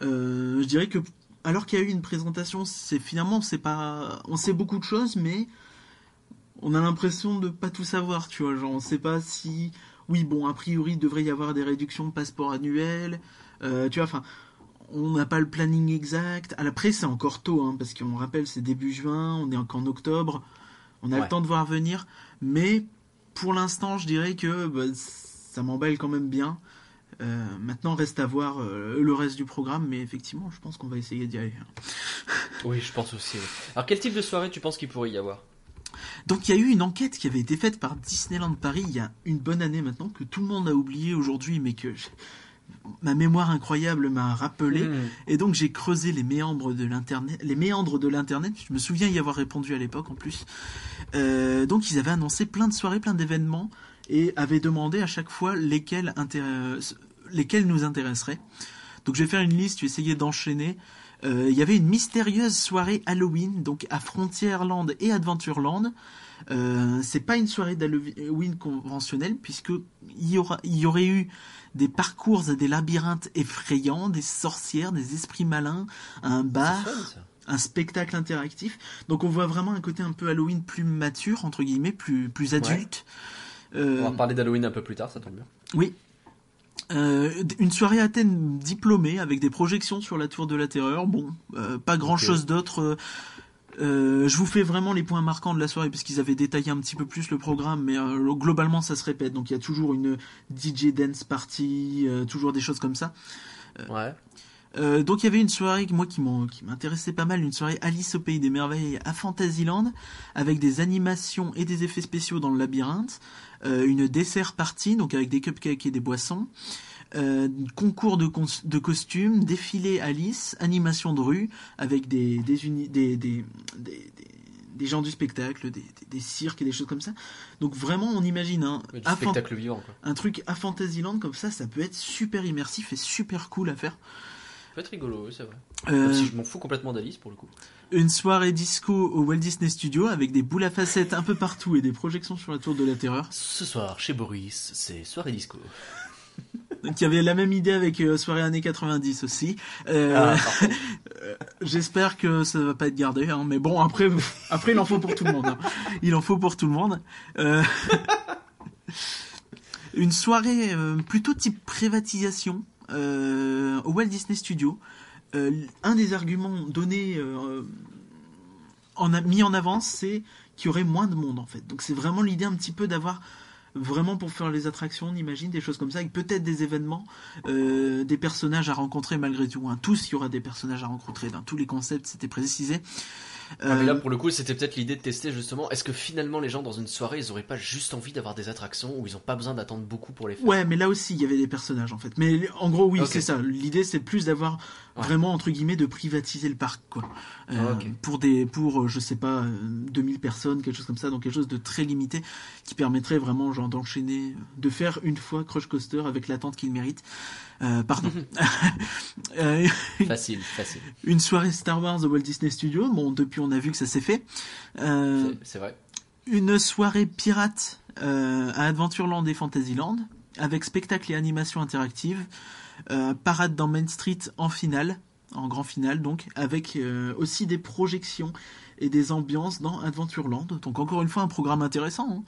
Euh, je dirais que, alors qu'il y a eu une présentation, c'est finalement, c'est pas, on sait beaucoup de choses, mais on a l'impression de pas tout savoir, tu vois. Genre, on sait pas si, oui, bon, a priori, il devrait y avoir des réductions de passeport annuel. Euh, tu vois, enfin, on n'a pas le planning exact. À l'après, c'est encore tôt, hein, parce qu'on rappelle, c'est début juin, on est encore en octobre. On a
Ouais.
le temps de voir venir, mais pour l'instant, je dirais que bah, ça m'emballe quand même bien. Euh, maintenant, reste à voir euh, le reste du programme, mais effectivement, je pense qu'on va essayer d'y aller. hein.
Oui, je pense aussi. Alors quel type de soirée tu penses qu'il pourrait y avoir?
Donc, il y a eu une enquête qui avait été faite par Disneyland Paris il y a une bonne année maintenant, que tout le monde a oublié aujourd'hui, mais que ma mémoire incroyable m'a rappelé.
Hmm.
Et donc j'ai creusé les méandres de l'internet, les méandres de l'internet. Je me souviens y avoir répondu à l'époque en plus. Euh, donc ils avaient annoncé plein de soirées, plein d'événements et avaient demandé à chaque fois lesquels lesquels nous intéresseraient. Donc je vais faire une liste, je vais essayer d'enchaîner. Euh, Il y avait une mystérieuse soirée Halloween, donc à Frontierland et Adventureland. Euh, c'est pas une soirée d'Halloween conventionnelle puisque il y aura, il y aurait eu des parcours et des labyrinthes effrayants, des sorcières, des esprits malins, un bar,
fun,
un spectacle interactif. Donc on voit vraiment un côté un peu Halloween plus mature entre guillemets, plus plus adulte. Euh,
On va reparler d'Halloween un peu plus tard, ça tombe bien.
oui. Euh, une soirée à thème diplômée avec des projections sur la tour de la terreur. Bon, euh, pas grand chose d'autre. Euh, euh, je vous fais vraiment les points marquants de la soirée parce qu'ils avaient détaillé un petit peu plus le programme, mais euh, globalement ça se répète. Donc il y a toujours une DJ dance party, euh, toujours des choses comme ça.
Ouais.
Euh, donc il y avait une soirée moi qui m'intéressait pas mal, une soirée Alice au pays des merveilles à Fantasyland avec des animations et des effets spéciaux dans le labyrinthe, euh, une dessert party donc avec des cupcakes et des boissons, euh, concours de, cons- de costumes, défilé Alice, animation de rue avec des des, gens du spectacle, des, cirques et des choses comme ça. Donc vraiment on imagine
Du
Fan-
spectacle vivant, quoi.
un truc à Fantasyland comme ça, ça peut être super immersif et super cool à faire.
Ça peut être rigolo, oui, c'est vrai.
Euh,
Même si je m'en fous complètement d'Alice pour le coup.
Une soirée disco au Walt Disney Studio avec des boules à facettes un peu partout et des projections sur la tour de la terreur.
Ce soir, chez Boris, c'est soirée disco.
Y avait la même idée avec euh, soirée années 90 aussi. Euh,
Ah, parfait.
J'espère que ça va pas être gardé, hein, mais bon après, après il en faut pour tout le monde. hein. Il en faut pour tout le monde. Euh, Une soirée euh, plutôt type privatisation euh, au Walt Disney Studio. Euh, un des arguments donnés euh, en mis en avant, c'est qu'il y aurait moins de monde en fait. Donc c'est vraiment l'idée un petit peu d'avoir vraiment pour faire les attractions, on imagine des choses comme ça, avec peut-être des événements, euh, des personnages à rencontrer malgré tout. Hein. Tous, il y aura des personnages à rencontrer. Dans tous les concepts, c'était précisé.
Ah, mais là,
Euh,
pour le coup, c'était peut-être l'idée de tester justement. Est-ce que finalement, les gens dans une soirée, ils auraient pas juste envie d'avoir des attractions où ils ont pas besoin d'attendre beaucoup pour les faire?
Ouais, mais là aussi, il y avait des personnages en fait. Mais en gros, oui, c'est ça. L'idée, c'est plus d'avoir
Ouais.
vraiment entre guillemets de privatiser le parc, quoi. Euh,
Ok.
Pour des, pour euh, je sais pas, euh, 2000 personnes, quelque chose comme ça, donc quelque chose de très limité qui permettrait vraiment genre d'enchaîner, de faire une fois Crush Coaster avec l'attente qu'il mérite. Euh, pardon. Euh,
Facile, facile.
une soirée Star Wars au Walt Disney Studio. Bon, depuis, on a vu que ça s'est fait. Euh,
C'est- vrai.
une soirée pirate euh, à Adventureland et Fantasyland avec spectacle et animation interactive, euh, parade dans Main Street en finale, en grand finale donc, avec euh, aussi des projections et des ambiances dans Adventureland. Donc encore une fois un programme intéressant. hein.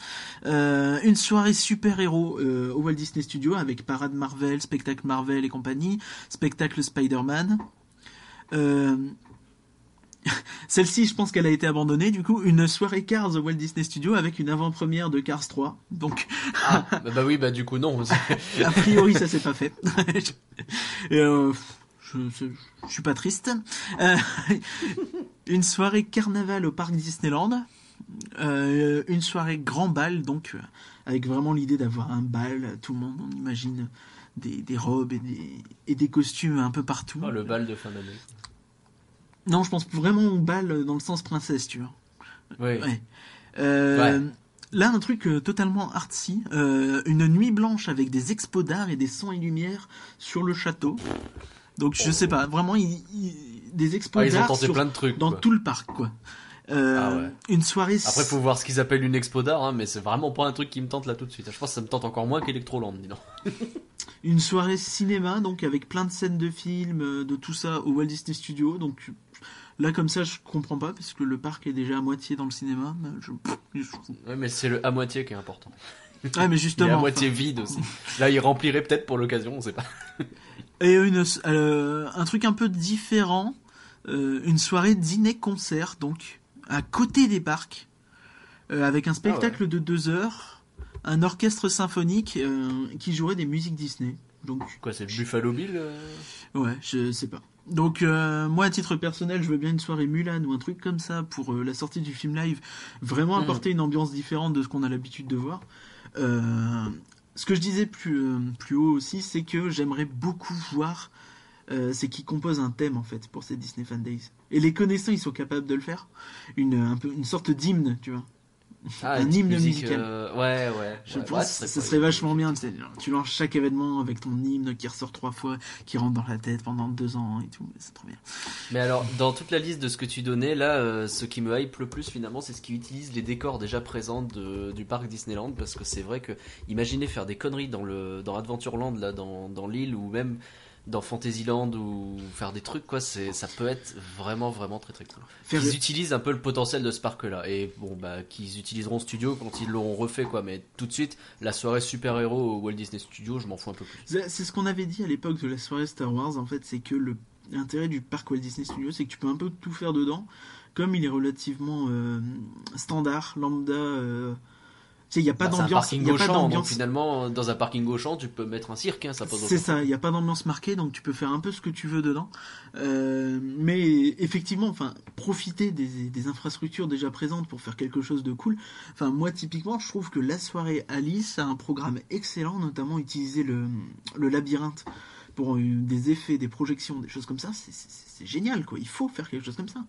Euh, une soirée super-héros euh, au Walt Disney Studio avec parade Marvel, spectacle Marvel et compagnie, spectacle Spider-Man. Celle-ci, je pense qu'elle a été abandonnée. Du coup, une soirée Cars au Walt Disney Studio avec une avant-première de Cars 3. Donc,
Ah, bah, bah oui, bah du coup, non.
a priori, ça s'est pas fait. Et, je, je suis pas triste. Euh, une soirée carnaval au parc Disneyland. Euh, une soirée grand bal, donc euh, avec vraiment l'idée d'avoir un bal. Tout le monde, on imagine des, des robes et des, et des costumes un peu partout.
Oh, le bal de fin d'année.
Non, je pense vraiment au bal dans le sens princesse, tu vois.
Oui.
Ouais. Euh,
Ouais.
Là, un truc euh, totalement artsy, euh, une nuit blanche avec des expos d'art et des sons et lumières sur le château. Donc, je sais pas, vraiment, il- il- des expos
Ah, ils ont
d'art
tenté
sur-
plein de trucs.
dans
quoi.
tout le parc, quoi. Euh,
Ah ouais.
Une soirée.
Après, faut voir ce qu'ils appellent une expo d'art, hein, mais c'est vraiment pas un truc qui me tente là tout de suite. Je pense que ça me tente encore moins qu'Electroland, dis donc.
Une soirée cinéma, donc avec plein de scènes de films, euh, de tout ça au Walt Disney Studio. Donc là, comme ça, je comprends pas, parce que le parc est déjà à moitié dans le cinéma. mais je- pff, je-
Ouais, mais c'est le à moitié qui est important.
Ah, mais
Il est
justement.
à moitié vide aussi. Là, il remplirait peut-être pour l'occasion, on sait pas.
Et une, euh, un truc un peu différent, euh, une soirée dîner-concert, donc à côté des parcs, euh, avec un spectacle de deux heures, un orchestre symphonique qui jouerait des musiques Disney. Donc,
Quoi, c'est le Buffalo Bill
ouais, je sais pas. Donc, euh, moi, à titre personnel, je veux bien une soirée Mulan ou un truc comme ça pour euh, la sortie du film live, vraiment
Mhm.
apporter une ambiance différente de ce qu'on a l'habitude de voir. Euh, ce que je disais plus, euh, plus haut aussi, c'est que j'aimerais beaucoup voir euh, c'est qui compose un thème en fait pour ces Disney Fan Days. Et les connaissants, ils sont capables de le faire. Une, un peu, une sorte d'hymne, tu vois.
Ah,
Un hymne
musique,
musical.
euh, Ouais, ouais.
Je
ouais,
pense
ouais,
que ça serait vachement bien. tu lances chaque événement avec ton hymne qui ressort trois fois, qui rentre dans la tête pendant deux ans et tout. C'est trop bien.
Mais alors, dans toute la liste de ce que tu donnais, là, euh, ce qui me hype le plus finalement, c'est ce qui utilise les décors déjà présents de- du parc Disneyland, parce que c'est vrai que, imaginez faire des conneries dans le dans Adventureland, là, dans, dans l'île, ou même dans Fantasyland, ou faire des trucs, quoi, c'est ça peut être vraiment, vraiment très très cool.
Faire-
Ils utilisent un peu le potentiel de ce parc-là, et bon, bah, qu'ils utiliseront studio quand ils l'auront refait, quoi, mais tout de suite, la soirée super-héros au Walt Disney Studio, je m'en fous un peu plus.
C'est ce qu'on avait dit à l'époque de la soirée Star Wars, en fait, c'est que le l'intérêt du parc Walt Disney Studios, c'est que tu peux un peu tout faire dedans. Comme il est relativement euh, standard, lambda, euh, tu sais, il n'y a pas
Bah,
d'ambiance. Il a pas
donc finalement, dans un parking au champ, tu peux mettre un cirque, hein, ça pose
C'est ça, il n'y a pas d'ambiance marquée, donc tu peux faire un peu ce que tu veux dedans. Euh, mais effectivement, enfin, profiter des, des infrastructures déjà présentes pour faire quelque chose de cool. Enfin, moi, typiquement, je trouve que la soirée Alice a un programme excellent, notamment utiliser le, le labyrinthe pour euh, des effets, des projections, des choses comme ça. C'est génial, quoi. Il faut faire quelque chose comme ça.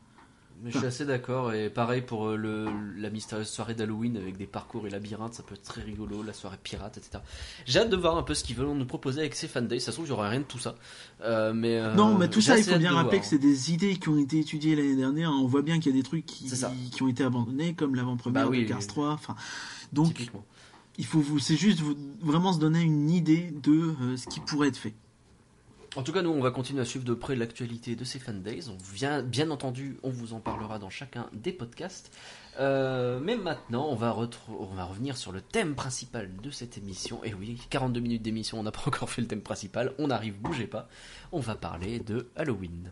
Mais je suis assez d'accord, et pareil pour euh, le, la mystérieuse soirée d'Halloween avec des parcours et labyrinthes, ça peut être très rigolo, la soirée pirate, etc. J'ai hâte de voir un peu ce qu'ils veulent nous proposer avec ces fan days, ça se trouve, j'aurai rien de tout ça. Euh, mais, euh,
non, mais tout ça, il faut bien rappeler
voir.
que c'est des idées qui ont été étudiées l'année dernière. On voit bien qu'il y a des trucs qui, ont été abandonnés, comme l'avant-première
Bah oui,
de Cars
oui.
3. Enfin, donc, il faut vous, c'est juste vous- vraiment se donner une idée de euh, ce qui pourrait être fait.
En tout cas, nous, on va continuer à suivre de près l'actualité de ces fan days. On vient, bien entendu, on vous en parlera dans chacun des podcasts. Euh, mais maintenant, on va, on va revenir sur le thème principal de cette émission. Et oui, 42 minutes d'émission, on n'a pas encore fait le thème principal. On arrive, bougez pas. On va parler de Halloween.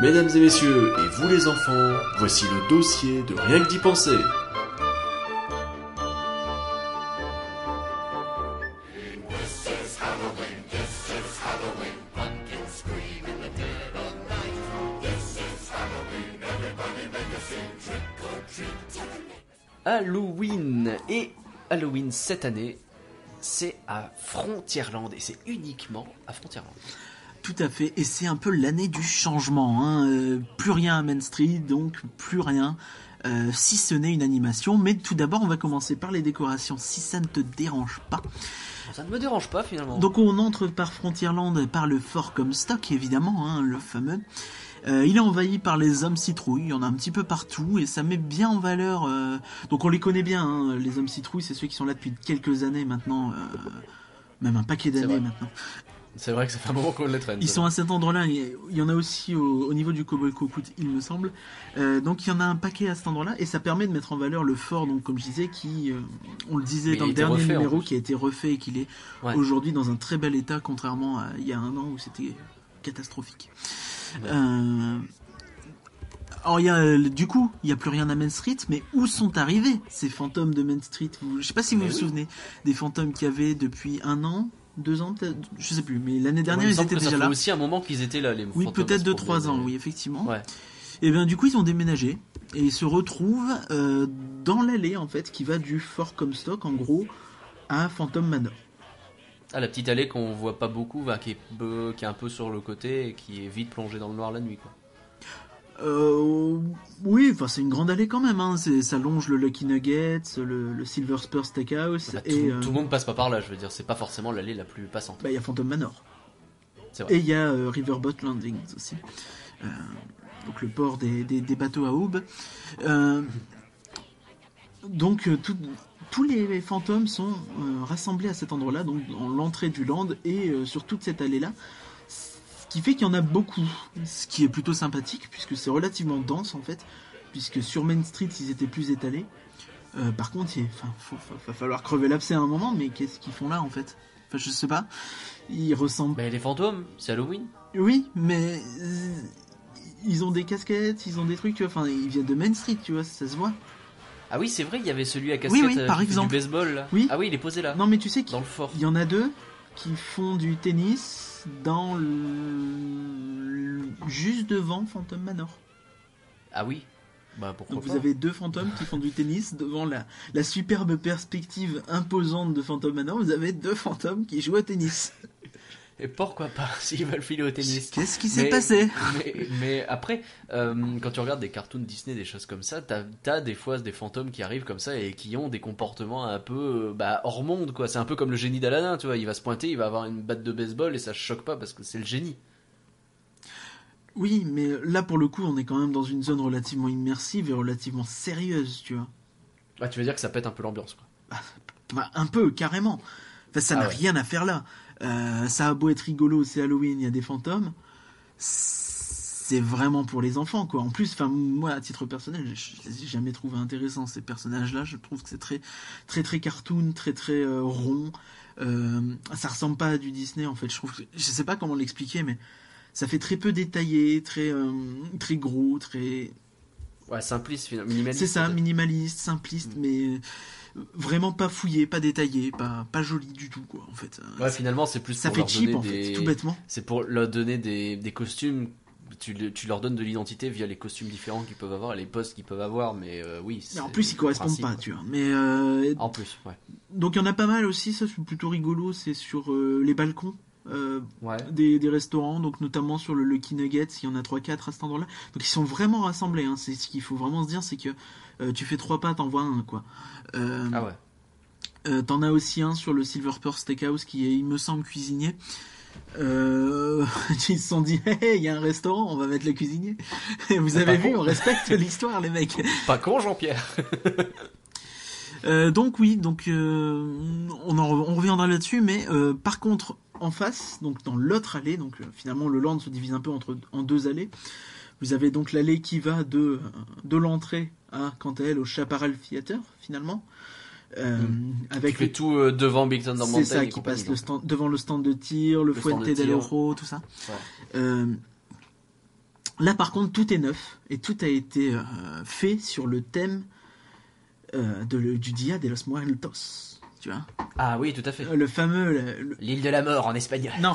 Mesdames et messieurs, et vous les enfants, voici le dossier de Rien que d'y penser.
Halloween et Halloween cette année, c'est à Frontierland et c'est uniquement à Frontierland.
Tout à fait, et c'est un peu l'année du changement. hein. Euh, plus rien à Main Street, donc plus rien, euh, si ce n'est une animation. Mais tout d'abord, on va commencer par les décorations, si ça ne te dérange pas.
Ça ne me dérange pas finalement.
Donc on entre par Frontierland par le fort Comstock, évidemment, hein, le fameux. Euh, il est envahi par les hommes citrouilles, il y en a un petit peu partout et ça met bien en valeur. euh, Donc on les connaît bien, hein, les hommes citrouilles, c'est ceux qui sont là depuis quelques années maintenant, euh, même un paquet d'années maintenant.
C'est vrai que ça fait un moment qu'on les traîne.
Ils sont à cet endroit-là. Il y en a aussi au, au niveau du Cowboy Cocout, il me semble. Euh, donc il y en a un paquet à cet endroit-là et ça permet de mettre en valeur le fort, donc comme je disais, qui, euh, on le disait
Mais
dans le dernier
refait,
numéro, qui a été refait et qu'il est
Ouais.
aujourd'hui dans un très bel état, contrairement à il y a un an où c'était catastrophique. Euh, alors y a euh, du coup, il y a plus rien à Main Street, mais où sont arrivés ces fantômes de Main Street? Je sais pas si vous
Mais
vous
oui.
souvenez des fantômes qu'il y avait depuis un an, deux ans, je sais plus, mais l'année dernière ils étaient
que ça
déjà
fait
là.
aussi un moment qu'ils étaient là, les
Oui, peut-être
se
de
promener,
trois ans, oui, effectivement.
Ouais.
Et bien, du coup, ils ont déménagé et ils se retrouvent euh, dans l'allée en fait qui va du Fort Comstock en gros à Phantom Manor.
Ah, la petite allée qu'on voit pas beaucoup, bah, qui, est, peu- qui est un peu sur le côté et qui est vite plongée dans le noir la nuit. Quoi.
Euh, oui, enfin c'est une grande allée quand même. Hein. C'est- Ça longe le Lucky Nuggets, le, le Silver Spur Steakhouse
Bah, tout,
et euh,
tout le monde passe pas par là, je veux dire, c'est pas forcément l'allée la plus passante.
bah, il y a Phantom Manor.
Vrai.
Et il y a euh, Riverboat Landings aussi. Euh, donc le port des, des- des bateaux à aube. Donc tout- tous les fantômes sont euh, rassemblés à cet endroit-là, donc dans l'entrée du land et euh, sur toute cette allée-là. Ce qui fait qu'il y en a beaucoup, ce qui est plutôt sympathique puisque c'est relativement dense en fait, puisque sur Main Street ils étaient plus étalés. Euh, par contre, il va falloir crever l'abcès à un moment, mais qu'est-ce qu'ils font là en fait? Enfin, je sais pas. Ils ressemblent
Mais les fantômes, c'est Halloween
oui, mais ils ont des casquettes, ils ont des trucs, tu vois. Enfin, ils viennent de Main Street, tu vois, ça se voit.
Ah oui, c'est vrai, il y avait celui à casquette
Oui, oui,
euh,
par exemple.
du baseball là.
Oui.
Ah oui, il est posé là,
Non, mais tu sais qu'il y en a deux qui font du tennis dans le... juste devant Phantom Manor.
Ah oui Bah pourquoi
Donc
pas
vous avez deux fantômes qui font du tennis devant la, la superbe perspective imposante de Phantom Manor. Vous avez deux fantômes qui jouent au tennis.
Et pourquoi pas, s'ils veulent filer au tennis
Qu'est-ce qui s'est passé?
mais, mais après, euh, quand tu regardes des cartoons Disney, des choses comme ça, t'as as des fois des fantômes qui arrivent comme ça et qui ont des comportements un peu euh, bah, hors monde, quoi. C'est un peu comme le génie d'Aladin, tu vois. Il va se pointer, il va avoir une batte de baseball et ça choque pas parce que c'est le génie.
Oui, mais là pour le coup, on est quand même dans une zone relativement immersive et relativement sérieuse, tu vois.
Ah, tu veux dire que ça pète un peu l'ambiance, quoi.
Bah, un peu, carrément. Enfin, ça
Ah
n'a
ouais.
rien à faire là. Euh, ça a beau être rigolo, c'est Halloween, il y a des fantômes. C'est vraiment pour les enfants, quoi. En plus, enfin, moi, à titre personnel, je les ai jamais trouvé intéressants, ces personnages-là. Je trouve que c'est très, très, très cartoon, très, très euh, rond. Euh, ça ressemble pas à du Disney, en fait. Je trouve, que- je sais pas comment l'expliquer, mais ça fait très peu détaillé, très, euh, très gros, très,
Ouais, simpliste. Minimaliste.
c'est ça, minimaliste, simpliste,
Mm.
mais vraiment pas fouillé, pas détaillé, pas, pas joli du tout, quoi, en fait.
Ouais, finalement, c'est plus
ça
pour
fait
leur
cheap,
donner
en fait,
des...
tout bêtement.
C'est pour leur donner des, des costumes. Tu, tu leur donnes de l'identité via les costumes différents qu'ils peuvent avoir, les postes qu'ils peuvent avoir, mais euh, oui.
Mais en plus, ils correspondent
principe,
pas,
quoi.
tu vois. Mais euh,
En plus, ouais.
donc il y en a pas mal aussi, ça c'est plutôt rigolo, c'est sur euh, les balcons. euh,
Ouais.
des, des restaurants, donc notamment sur le Lucky Nuggets, il y en a 3-4 à cet endroit-là. Donc ils sont vraiment rassemblés, hein. c'est ce qu'il faut vraiment se dire, c'est que euh, tu fais trois pas, t'en vois un, quoi. Euh,
Ah ouais.
Euh, T'en as aussi un sur le Silver Spur Steakhouse qui est, il me semble, cuisinier. Euh, ils se sont dit, Hey, il y a un restaurant, on va mettre le cuisinier. Vous avez
pas
vu,
con.
on respecte l'histoire, les mecs.
Pas con, Jean-Pierre
Euh, donc oui, donc euh, on, en, on reviendra là-dessus, mais par contre en face, donc dans l'autre allée, donc finalement le land se divise un peu entre en deux allées. Vous avez donc l'allée qui va de de l'entrée à quant à elle au Chaparral Theater finalement, euh,
Qui
avec
fait tout euh, devant Big Thunder Mountain.
c'est ça qui passe le
donc.
stand, devant le stand de tir, le,
Le
Fuente
de
del. Oro, tout ça.
Ouais.
Euh, là, par contre, tout est neuf et tout a été fait sur le thème de, le- du Dia de los Muertos. Tu vois
Ah oui, tout à fait.
Le fameux. le- le-
L'île de la mort en espagnol.
non,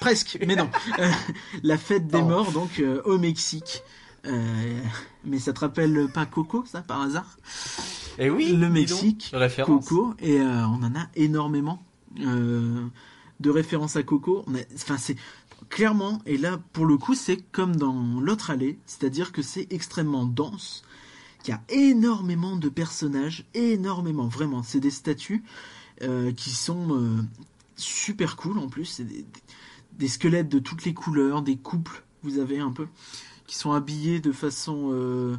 presque, mais non. La fête des
Oh.
morts, donc au Mexique. Euh, mais ça te rappelle pas Coco, ça, par hasard?
Et oui,
Le
donc.
Mexique,
Référence.
Coco, et euh, on en a énormément euh, de références à Coco. Enfin, c'est clairement, et là, pour le coup, c'est comme dans l'autre allée, c'est-à-dire que c'est extrêmement dense, qu'il y a énormément de personnages, énormément, vraiment. C'est des statues qui sont super cool en plus. C'est des, des squelettes de toutes les couleurs, des couples, vous avez un peu, qui sont habillés de façon. euh,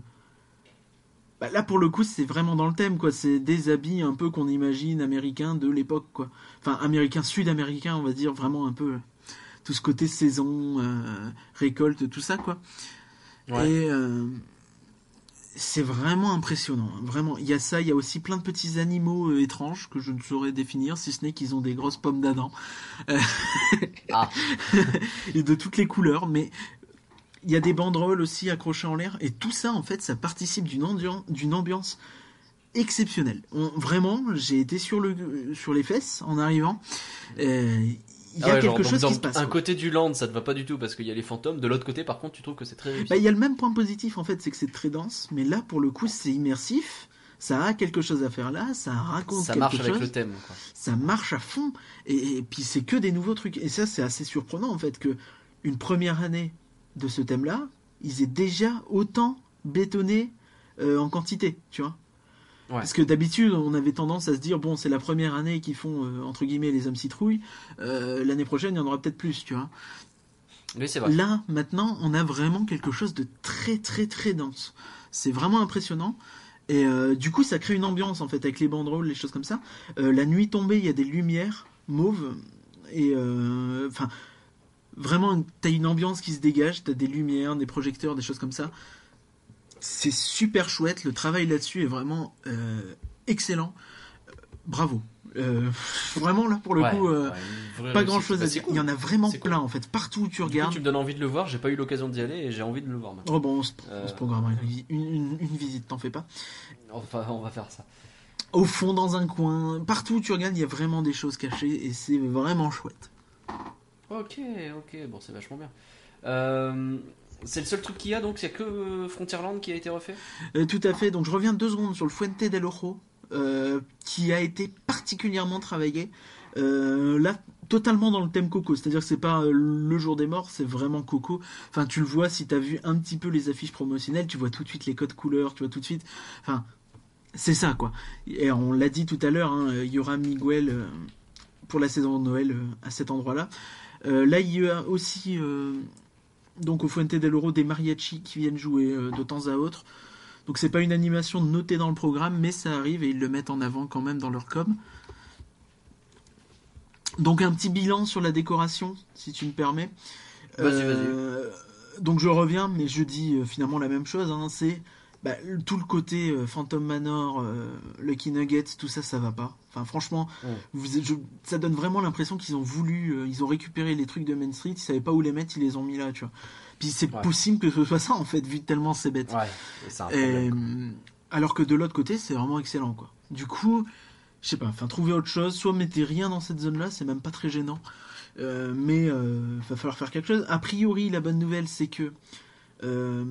bah, là pour le coup c'est vraiment dans le thème quoi c'est des habits un peu qu'on imagine américains de l'époque quoi enfin américains sud-américains on va dire vraiment un peu euh, tout ce côté saison euh, récolte tout ça quoi
Ouais.
et euh, c'est vraiment impressionnant hein. vraiment il y a ça il y a aussi plein de petits animaux étranges que je ne saurais définir si ce n'est qu'ils ont des grosses pommes d'Adam
Ah.
et de toutes les couleurs mais il y a des banderoles aussi accrochées en l'air et tout ça en fait ça participe d'une ambiance d'une ambiance exceptionnelle On- vraiment j'ai été sur le sur les fesses en arrivant Euh, il y a
Ah ouais,
quelque chose qui se passe
Un
quoi.
côté du land, ça te va pas du tout parce qu'il y a les fantômes. De l'autre côté, par contre, tu trouves que c'est très réussi.
Bah, il y a le même point positif en fait, c'est que c'est très dense, mais là pour le coup c'est immersif, ça a quelque chose à faire là, ça raconte
ça
quelque
marche
chose,
avec le thème. Quoi.
ça marche à fond, et, et puis c'est que des nouveaux trucs, et ça c'est assez surprenant en fait que une première année de ce thème-là, ils aient déjà autant bétonné euh, en quantité, tu vois.
Ouais.
Parce que d'habitude, on avait tendance à se dire bon, c'est la première année qu'ils font euh, entre guillemets les hommes citrouilles. euh, L'année prochaine, il y en aura peut-être plus, tu vois.
Oui, c'est vrai.
Là, maintenant, on a vraiment quelque chose de très très très dense. C'est vraiment impressionnant. Et du coup, ça crée une ambiance en fait avec les banderoles, les choses comme ça. La nuit tombée, il y a des lumières mauves et enfin vraiment, t'as une ambiance qui se dégage. T'as des lumières, des projecteurs, des choses comme ça. C'est super chouette. Le travail là-dessus est vraiment euh, excellent. Euh, Bravo. Euh, vraiment là pour le
Ouais,
coup, euh,
ouais,
pas grand chose
Bah,
à dire.
cool.
Il y en a vraiment
cool.
plein en fait. Partout où tu
Du coup,
regardes.
tu me donnes envie de le voir. J'ai pas eu l'occasion d'y aller et j'ai envie de le voir maintenant.
Oh bon, on se, on une, une- une visite, t'en fais pas.
Enfin, on va faire ça.
Au fond, dans un coin, partout où tu regardes, il y a vraiment des choses cachées et c'est vraiment chouette.
Ok, ok, bon, c'est vachement bien. Euh, c'est le seul truc qu'il y a donc, c'est que euh, Frontierland qui a été refait?
Euh, tout à fait, donc je reviens deux secondes sur le Fuente del Oro, qui a été particulièrement travaillé. Là, totalement dans le thème Coco, c'est-à-dire que c'est pas le jour des morts, c'est vraiment Coco. Enfin, tu le vois si t'as vu un petit peu les affiches promotionnelles, tu vois tout de suite les codes couleurs, tu vois tout de suite. Enfin, c'est ça quoi. Et on l'a dit tout à l'heure, hein, il y aura Miguel pour la saison de Noël à cet endroit-là. Euh, là, il y a aussi euh, donc au Fuente del Oro des mariachis qui viennent jouer euh, de temps à autre. Donc c'est pas une animation notée dans le programme, mais ça arrive et ils le mettent en avant quand même dans leur com. Donc un petit bilan sur la décoration, si tu me permets.
Vas-y,
Euh, Donc je reviens, mais je dis finalement la même chose. hein, c'est bah, tout le côté euh, Phantom Manor, euh, Lucky Nuggets, tout ça, ça va pas. Enfin franchement,
Ouais.
vous êtes- je- ça donne vraiment l'impression qu'ils ont voulu, euh, ils ont récupéré les trucs de Main Street, ils savaient pas où les mettre, ils les ont mis là, tu vois. Puis c'est
Ouais.
possible que ce soit ça en fait, vu tellement c'est bête.
Ouais, et c'est un
Et,
problème.
euh, alors que de l'autre côté, c'est vraiment excellent, quoi. Du coup, je sais pas, enfin, trouver autre chose, soit mettez rien dans cette zone-là, c'est même pas très gênant. Euh, mais euh, va falloir faire quelque chose. A priori, la bonne nouvelle, c'est que euh,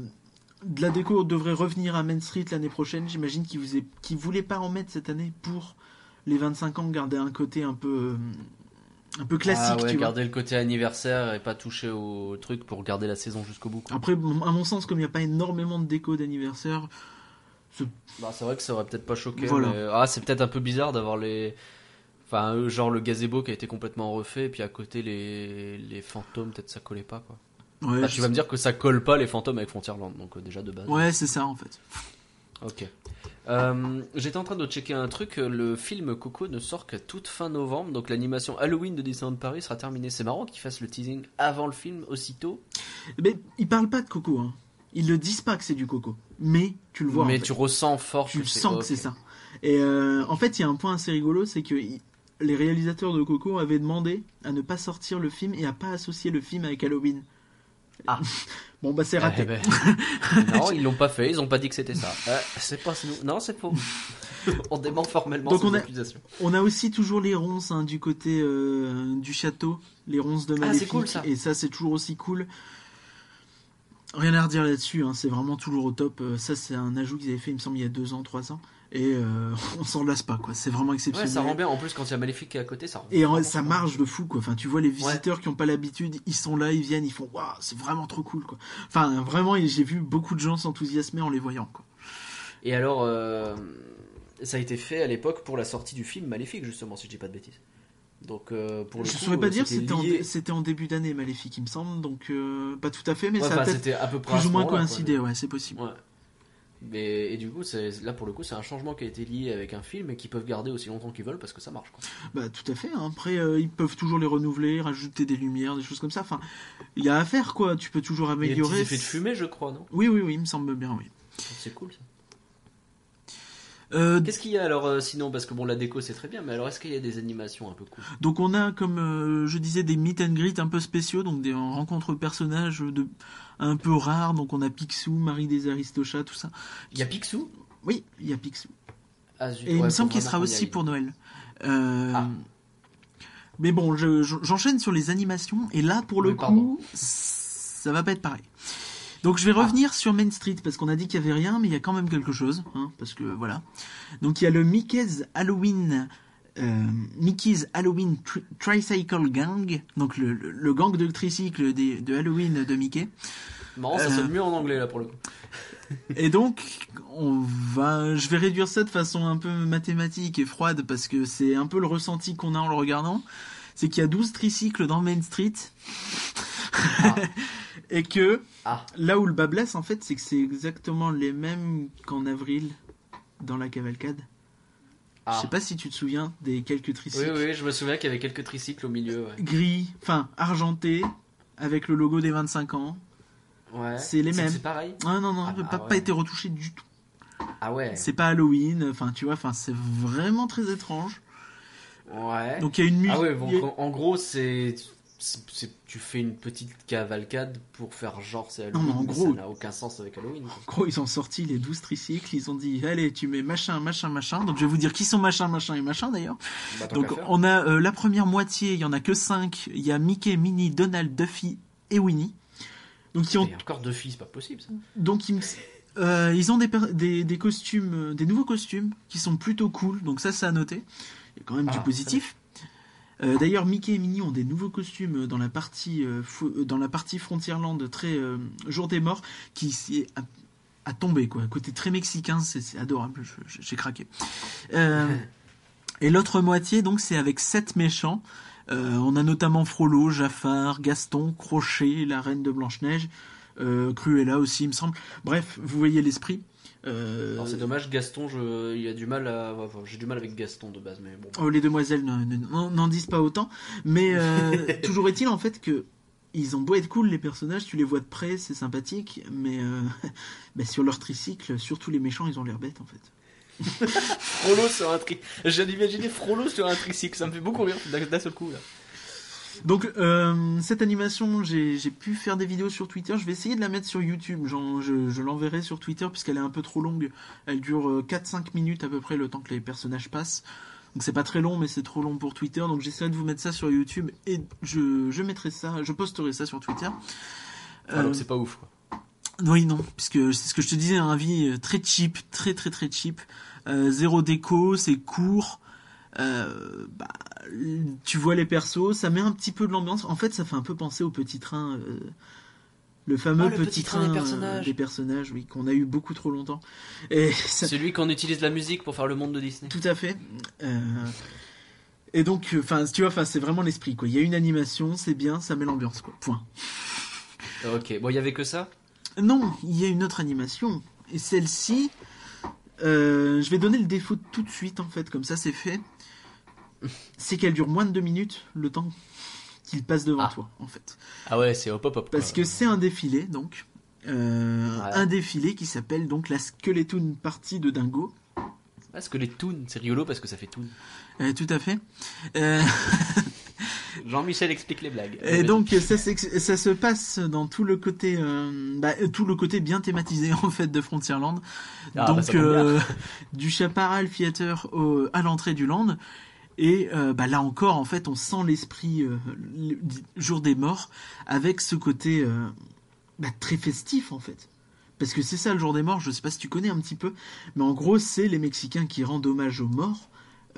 de la déco devrait revenir à Main Street l'année prochaine. J'imagine qu'ils qu'ils voulaient pas en mettre cette année pour les 25 ans, garder un côté un peu un peu classique,
ah ouais,
tu vois.
garder le côté anniversaire et pas toucher au truc pour garder la saison jusqu'au bout. quoi.
Après, à mon sens, comme il n'y a pas énormément de déco d'anniversaire,
Bah, c'est vrai que ça aurait peut-être pas choqué.
Voilà.
mais- Ah, c'est peut-être un peu bizarre d'avoir les. Enfin, euh, genre le gazebo qui a été complètement refait, et puis à côté les, les fantômes, peut-être ça collait pas quoi.
ouais,
tu vas me dire que ça colle pas les fantômes avec Frontierland, donc euh, déjà de base.
Ouais, c'est ça en fait.
Ok. Euh, J'étais en train de checker un truc, le film Coco ne sort qu'à toute fin novembre, donc l'animation Halloween de Disneyland Paris sera terminée. C'est marrant qu'ils fassent le teasing avant le film aussitôt,
Mais ils parlent pas de coco, hein. Ils le disent pas que c'est du coco. Mais tu le vois.
mais
en fait.
tu ressens fort
tu
que
sens que c'est ça. Et euh, en fait, il y a un point assez rigolo, c'est que les réalisateurs de Coco avaient demandé à ne pas sortir le film et à pas associer le film avec Halloween.
Ah.
bon bah c'est raté.
Eh ben, non, ils l'ont pas fait, ils ont pas dit que c'était ça. Euh, c'est pas nous. Non, c'est faux. on dément formellement
Donc on a-. On a aussi toujours les ronces hein, du côté euh, du château, les ronces de
Ah,
Maléfique.
c'est cool, ça.
Et ça, c'est toujours aussi cool. Rien à redire là-dessus, hein, c'est vraiment toujours au top. Euh, ça, c'est un ajout qu'ils avaient fait, il me semble, il y a deux ans, trois ans. Et euh, on s'en lasse pas, quoi. C'est vraiment
Ouais,
exceptionnel.
ça rend bien. En plus, quand il y a Maléfique qui est à côté, ça rend
Et en- ça marche de fou, quoi. Enfin, tu vois les visiteurs qui n'ont pas l'habitude, ils sont là, ils viennent, ils font waouh, c'est vraiment trop cool, quoi. Enfin, vraiment, j'ai vu beaucoup de gens s'enthousiasmer en les voyant, quoi.
Et alors, euh, ça a été fait à l'époque pour la sortie du film Maléfique, justement, si je dis pas de bêtises. Donc, euh, pour le
Je
coup,
saurais pas dire, c'était en, c'était en début d'année, Maléfique, il me semble, donc pas tout à fait, mais
Ouais,
ça a peut-être
c'était à peu près à
plus ou moins coïncidé, ouais, c'est possible.
Mais, et du coup, c'est- là pour le coup, c'est un changement qui a été lié avec un film et qu'ils peuvent garder aussi longtemps qu'ils veulent parce que ça marche. Quoi.
Bah tout à fait. hein. Après, euh, ils peuvent toujours les renouveler, rajouter des lumières, des choses comme ça. Enfin, il y a à faire quoi. Tu peux toujours
Il y a des petits
améliorer.
effets de fumée, je crois, non?
Oui, oui, oui, il me semble bien, oui.
C'est cool ça.
Euh,
Qu'est-ce qu'il y a alors euh, sinon? Parce que bon, la déco c'est très bien, mais alors est-ce qu'il y a des animations un peu cool?
Donc on a, comme euh, je disais, des meet and greet un peu spéciaux, donc des rencontres personnages de un peu rares. Donc on a Picsou, Marie des Aristochats, tout ça.
Il y a Picsou?
Oui, il y a Picsou.
Ah, zut,
Et il
ouais,
me
faut
semble qu'il sera aussi pour Noël.
Ah.
Mais bon, je- je- j'enchaîne sur les animations, et là, pour le
Oui, pardon.
coup, ça va pas être pareil. Donc je vais
Ah.
revenir sur Main Street, parce qu'on a dit qu'il y avait rien, mais il y a quand même quelque chose, hein, parce que voilà. Donc il y a le Mickey's Halloween... euh, Mickey's Halloween Tri- Tricycle Gang, donc le, le- le gang de tricycle des- de Halloween de Mickey.
Marrant, ça
Euh.
sonne mieux en anglais là pour le coup.
Et donc, on va, je vais réduire ça de façon un peu mathématique et froide parce que c'est un peu le ressenti qu'on a en le regardant. C'est qu'il y a 12 tricycles dans Main Street. et que
Ah,
là où le bas blesse, en fait, c'est que c'est exactement les mêmes qu'en avril dans la cavalcade.
ah.
Je sais pas si tu te souviens des quelques
Oui,
tricycles
oui, je me souviens qu'il y avait quelques tricycles au milieu. Ouais.
gris, enfin argentés, avec le logo des 25 ans.
Ouais.
C'est les mêmes.
C'est pareil?
Ah non, non,
Ah bah
pas, pas
ouais.
été retouché du tout.
Ah ouais.
C'est pas Halloween, enfin tu vois, enfin c'est vraiment très étrange.
Ouais.
Donc il y a une musique.
ah ouais, bon, en gros, c'est. Tu fais une petite cavalcade pour faire genre c'est Halloween.
Non, mais en gros-
ça n'a aucun sens avec Halloween.
En gros, ils ont sorti les 12 tricycles, ils ont dit allez, tu mets machin, machin, machin. Donc je vais vous dire qui sont machin, machin et machin d'ailleurs.
Bah,
Donc on a euh, la première moitié, il y en a que 5. Il y a Mickey, Minnie, Donald, Duffy et Winnie. Donc ils ont
encore filles, c'est pas possible ça.
donc ils, euh, ils ont des, per- des, des costumes, euh, des nouveaux costumes qui sont plutôt cool. Donc ça, c'est à noter. Il y a quand même
Ah,
du positif. Euh, D'ailleurs, Mickey et Minnie ont des nouveaux costumes dans la partie euh, euh, très euh, jour des morts qui a, a tombé quoi. Côté très mexicain, c'est adorable. J'ai craqué. Et l'autre moitié, donc, c'est avec sept méchants. On a notamment Frollo, Jafar, Gaston, Crochet, la reine de Blanche-Neige, euh, Cruella aussi, il me semble. Bref, vous voyez l'esprit. Euh,
Alors c'est dommage, Gaston, je... il a du mal à. enfin, j'ai du mal avec Gaston de base, mais bon.
oh, les demoiselles ne- ne- n'en disent pas autant. Mais euh, toujours est-il en fait que ils ont beau être cool les personnages, tu les vois de près, c'est sympathique, mais euh, bah, sur leur tricycle, surtout les méchants, ils ont l'air bêtes en fait.
Frollo sur un tri. J'ai d'imaginer Frollo sur un tricycle, ça me fait beaucoup rire d'un d'un seul coup là.
Donc euh, cette animation, j'ai pu faire des vidéos sur Twitter. Je vais essayer de la mettre sur YouTube. Je je l'enverrai sur Twitter puisqu'elle est un peu trop longue. Elle dure euh, 4-5 minutes à peu près le temps que les personnages passent. Donc c'est pas très long, mais c'est trop long pour Twitter. Donc j'essaierai de vous mettre ça sur YouTube et je, je mettrai ça, je posterai ça sur Twitter.
Ah,
Euh,
c'est pas ouf quoi.
oui, non, puisque c'est ce que je te disais, un avis euh, très cheap, très très très cheap. Euh, zéro déco, c'est court. Euh, bah, tu vois les persos, ça met un petit peu de l'ambiance. En fait, ça fait un peu penser au petit train, euh, le fameux
Ah, le
petit,
petit train
train,
des
euh,
personnages.
des personnages, oui, qu'on a eu beaucoup trop longtemps. Et ça,
Celui qu'on utilise la musique pour faire le monde de Disney.
tout à fait. Euh, et donc, enfin, tu vois, enfin, c'est vraiment l'esprit, quoi. Il y a une animation, c'est bien, ça met l'ambiance, quoi. Point.
Ok, bon, il y avait que ça?
Non, il y a une autre animation. Et celle-ci, euh, je vais donner le défaut tout de suite en fait, comme ça c'est fait. C'est qu'elle dure moins de deux minutes le temps qu'il passe devant
Ah.
toi en fait.
Ah ouais, c'est hop hop hop.
Parce que c'est un défilé donc. Euh,
Ouais.
Un défilé qui s'appelle donc la Skeleton Party de Dingo.
Les toons, c'est rigolo parce que ça fait toon.
Euh, tout à fait. Euh,
Jean-Michel explique les blagues.
Et donc ça, ça se passe dans tout le côté, euh, bah, tout le côté bien thématisé en fait de Frontierland.
Ah, bah,
Donc euh, du Chaparral Theater au- à l'entrée du land. Et euh, bah, là encore, en fait, on sent l'esprit euh, le- jour des morts avec ce côté euh, bah, très festif en fait. Parce que c'est ça le jour des morts. Je sais pas si tu connais un petit peu, mais en gros, c'est les Mexicains qui rendent hommage aux morts.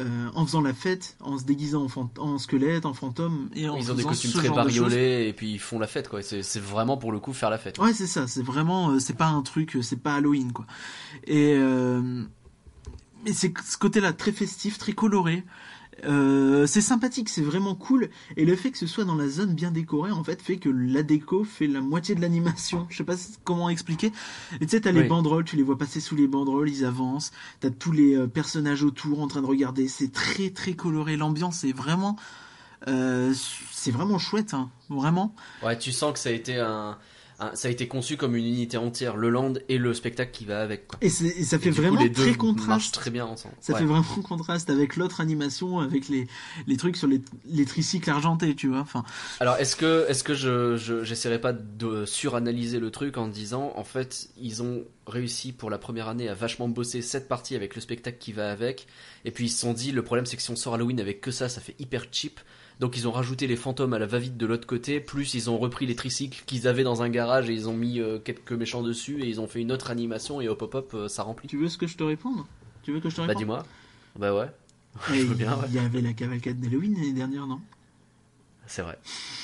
euh, en faisant la fête, en se déguisant en, squelette, en fantôme et en
Ils ont des costumes très bariolés et puis ils font la fête quoi. C'est vraiment pour le coup faire la fête.
Ouais, c'est ça. C'est vraiment, c'est pas un truc, c'est pas Halloween quoi. Et mais c'est ce côté-là très festif, très coloré. Euh, c'est sympathique, c'est vraiment cool. Et le fait que ce soit dans la zone bien décorée, en fait, fait que la déco fait la moitié de l'animation. Je sais pas comment expliquer. Et tu sais, t'as les banderoles, tu les vois passer sous les banderoles, ils avancent. T'as tous les euh, personnages autour en train de regarder. C'est très très coloré. L'ambiance est vraiment, euh, c'est vraiment chouette, hein. vraiment.
Ouais, tu sens que ça a été un- ça a été conçu comme une unité entière, le land et le spectacle qui va avec. quoi.
Et, ça
Et
fait
du coup,
vraiment
les deux
très contraste.
très bien ensemble.
Ça
Ouais.
fait vraiment contraste avec l'autre animation, avec les, les trucs sur les, les tricycles argentés, tu vois. Enfin,
Alors est-ce que est-ce que je je- j'essaierai pas de suranalyser le truc en disant en fait ils ont réussi pour la première année à vachement bosser cette partie avec le spectacle qui va avec et puis ils se sont dit le problème c'est que si on sort Halloween avec que ça ça fait hyper cheap donc ils ont rajouté les fantômes à la va-vite de l'autre côté plus ils ont repris les tricycles qu'ils avaient dans un garage et ils ont mis euh, quelques méchants dessus et ils ont fait une autre animation et hop hop hop euh, ça remplit.
tu veux ce que je te réponde? Tu veux que je te
Bah
réponde?
dis-moi. Bah ouais.
Il y avait la cavalcade d'Halloween l'année dernière, non?
C'est vrai.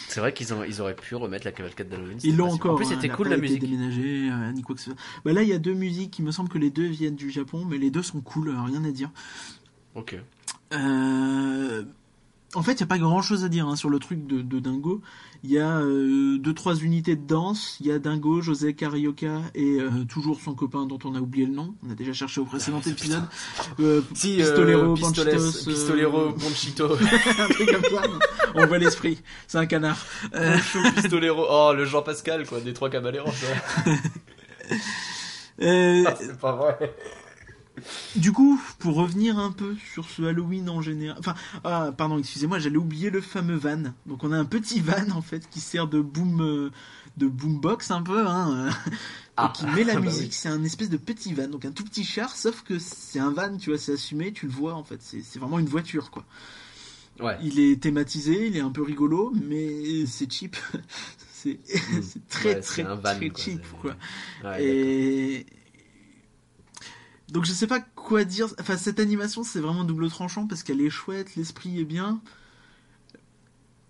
C'est vrai qu'ils ils auraient pu remettre la cavalcade d'Halloween.
Ils l'ont encore.
En plus
hein,
c'était cool la musique.
déménagée, euh, ni quoi que ce soit. Bah là, il y a deux musiques. Il me semble que les deux viennent du Japon, mais les deux sont cool. euh, Rien à dire.
Ok.
Euh, En fait, il n'y a pas grand chose à dire hein, sur le truc de, de Dingo. Il y a euh, deux, trois unités de danse. Il y a Dingo, José Carioca et euh, toujours son copain dont on a oublié le nom. On a déjà cherché au précédent
Ah,
épisode. Euh,
Si,
Pistolero,
euh, Pistoles-
Panchitos, euh,
Pistolero, Ponchito,
un truc comme ça. On voit l'esprit. C'est un canard. Euh,
Pistolero, oh le Jean Pascal quoi, des trois caballeros.
euh,
Ah, c'est pas vrai.
Du coup, pour revenir un peu sur ce Halloween en général, enfin, ah, pardon, excusez-moi, j'allais oublier le fameux van. Donc on a un petit van en fait qui sert de boom, euh, de boombox un peu, hein, euh,
Ah.
et qui met la
Bah
musique.
oui.
C'est un espèce de petit van, donc un tout petit char, sauf que c'est un van, tu vois, c'est assumé, tu le vois en fait, c'est vraiment une voiture quoi.
Ouais.
Il est thématisé, il est un peu rigolo, mais c'est cheap. c'est
Mm.
c'est très
Ouais,
très
van,
très
quoi.
cheap quoi.
Ouais,
Et donc je sais pas quoi dire. Enfin cette animation c'est vraiment double tranchant parce qu'elle est chouette, l'esprit est bien,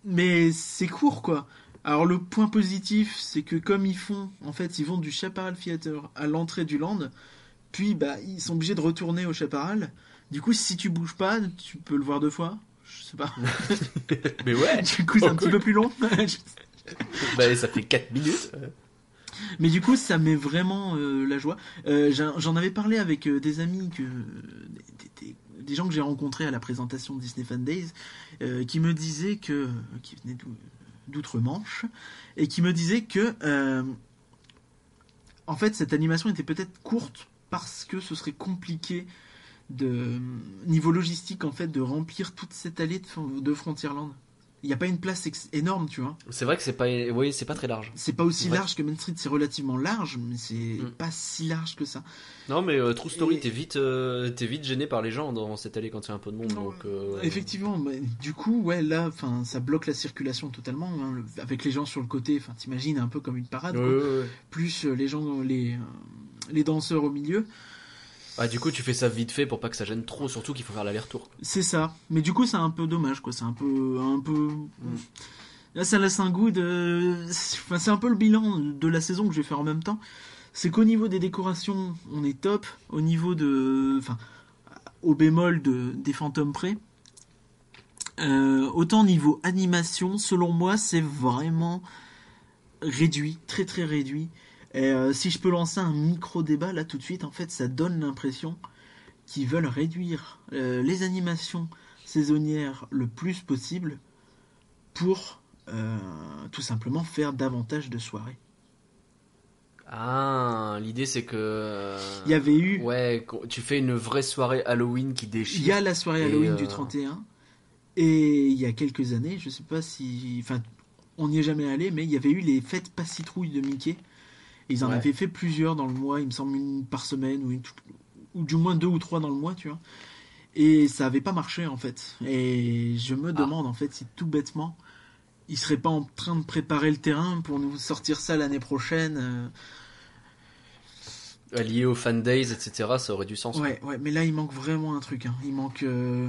mais c'est court quoi. Alors le point positif c'est que comme ils font, en fait ils vont du Chaparral Theater à l'entrée du land, puis bah ils sont obligés de retourner au Chaparral. Du coup si tu bouges pas, tu peux le voir deux fois. Je sais pas.
Mais ouais.
Du coup c'est un
Oh,
petit peu plus long.
bah ça fait 4 minutes.
Mais du coup, ça met vraiment euh, la joie. Euh, j'en avais parlé avec euh, des amis, que, des, gens que j'ai rencontrés à la présentation de Disney Fan Days, qui me disaient que, qui venaient d'ou- d'outre-Manche, et qui me disaient que, en fait, cette animation était peut-être courte parce que ce serait compliqué de niveau logistique en fait de remplir toute cette allée de, de Frontierland. Il n'y a pas une place énorme, tu vois.
C'est vrai que c'est pas, oui, c'est pas très large.
C'est pas aussi
Ouais.
large que Main Street, c'est relativement large, mais c'est
Mm.
pas si large que ça.
Non mais euh, True Story,
Et-
t'es vite, euh, t'es vite gêné par les gens dans cette allée quand il y a un peu de monde. Donc, euh,
Effectivement, mais du coup, ouais, là, enfin, ça bloque la circulation totalement, hein, le- avec les gens sur le côté. Enfin, t'imagines un peu comme une parade,
ouais,
quoi.
ouais, ouais.
plus les gens, les, les danseurs au milieu.
Ah, du coup, tu fais ça vite fait pour pas que ça gêne trop, surtout qu'il faut faire l'aller-retour.
C'est ça. Mais du coup, c'est un peu dommage, quoi. C'est un peu, un peu. Là, ça laisse un goût de. Enfin, c'est un peu le bilan de la saison que je vais faire en même temps. C'est qu'au niveau des décorations, on est top. Au niveau de, enfin, au bémol de des fantômes près. Euh, autant niveau animation, selon moi, c'est vraiment réduit, très très réduit. Et euh, si je peux lancer un micro débat là tout de suite, en fait, ça donne l'impression qui veulent réduire euh, les animations saisonnières le plus possible pour euh, tout simplement faire davantage de soirées.
Ah, l'idée c'est que.
Il y avait eu,
Ouais, tu fais une vraie soirée Halloween qui déchire.
il y a la soirée Halloween du 31 et il y a quelques années, je sais pas si, enfin, on n'y est jamais allé, mais il y avait eu les fêtes pas citrouille de Mickey. Ils en
Ouais.
avaient fait plusieurs dans le mois, il me semble une par semaine ou, une- ou du moins deux ou trois dans le mois, tu vois. Et ça avait pas marché en fait. Et je me demande en fait si tout bêtement, ils seraient pas en train de préparer le terrain pour nous sortir ça l'année prochaine. euh.
Lié aux fan days, etc., ça aurait du sens.
Ouais, ouais, mais là il manque vraiment un truc. hein. Il manque, euh,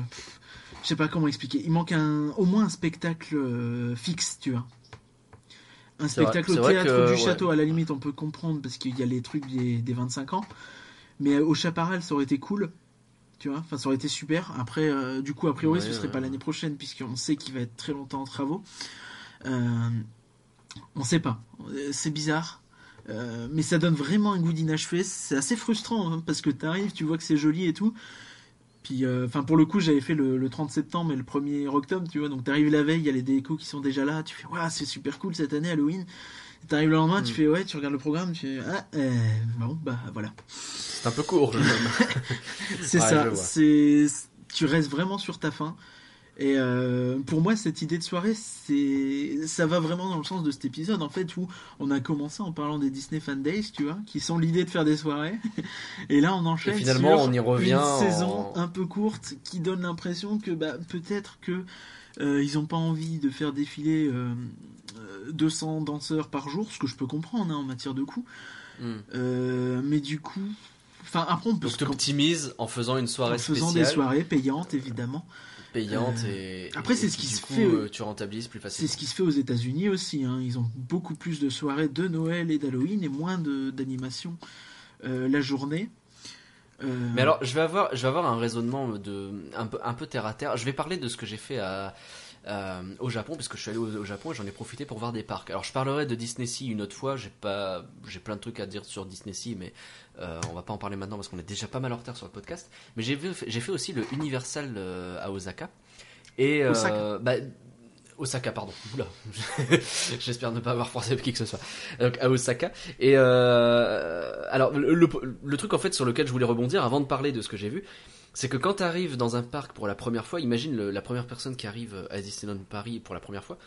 je sais pas comment expliquer. Il manque un, au moins un spectacle euh, fixe, tu vois. Un
vrai,
spectacle au théâtre
que,
du
ouais.
château, à la limite, on peut comprendre parce qu'il y a les trucs des, des 25 ans. Mais au Chaparral, ça aurait été cool. Tu vois, enfin, ça aurait été super. Après, euh, du coup, a priori,
Ouais,
ce serait
ouais,
pas l'année prochaine, puisqu'on sait qu'il va être très longtemps en travaux. Euh, on sait pas. Euh, C'est bizarre. Euh, mais ça donne vraiment un goût d'inachevé. C'est assez frustrant hein, parce que t'arrives, tu vois que c'est joli et tout. Puis, euh, enfin, pour le coup, j'avais fait le, le 30 septembre et le 1er octobre, tu vois. Donc, t'arrives la veille, il y a les décos qui sont déjà là. Tu fais, waouh, c'est super cool cette année Halloween. T'arrives le lendemain, tu
Mm.
fais, ouais, tu regardes le programme, tu fais, ah, euh, bon, bah voilà.
C'est un peu court.
C'est
Ouais,
ça. C'est, tu restes vraiment sur ta faim. Et euh, pour moi, cette idée de soirée, c'est, ça va vraiment dans le sens de cet épisode, en fait, où on a commencé en parlant des Disney Fan Days, tu vois, qui sont l'idée de faire des soirées. Et là, on enchaîne
Et finalement,
sur
on y revient
une saison un peu courte qui donne l'impression que bah, peut-être que euh, ils ont pas envie de faire défiler euh, euh, 200 danseurs par jour, ce que je peux comprendre hein, en matière de coût.
Hmm.
Mais du coup, enfin après on peut
Donc t'optimises en faisant une soirée
en faisant
spéciale,
des soirées payantes évidemment.
Payante
Euh,
et
après, c'est ce
qui,
se
coup,
fait,
euh, tu rentabilises plus
C'est
facilement.
ce qui se fait aux États-Unis aussi. hein. Ils ont beaucoup plus de soirées de Noël et d'Halloween et moins d'animations euh, la journée.
Mais alors, je vais avoir, je vais avoir un raisonnement de un peu, un peu terre à terre. Je vais parler de ce que j'ai fait à, à- au Japon, parce que je suis allé au, au Japon et j'en ai profité pour voir des parcs. Alors, je parlerai de Disney Sea une autre fois. J'ai pas, j'ai plein de trucs à dire sur Disney Sea, mais euh, on va pas en parler maintenant parce qu'on est déjà pas mal en retard sur le podcast. Mais j'ai vu, j'ai fait aussi le Universal euh, à Osaka et euh,
Osaka.
bah, Osaka, pardon. Oula. J'espère ne pas avoir forcé qui que ce soit. Donc à Osaka. Et euh, alors le, le, le truc en fait sur lequel je voulais rebondir avant de parler de ce que j'ai vu, c'est que quand tu arrives dans un parc pour la première fois, imagine le- la première personne qui arrive à Disneyland Paris pour la première fois,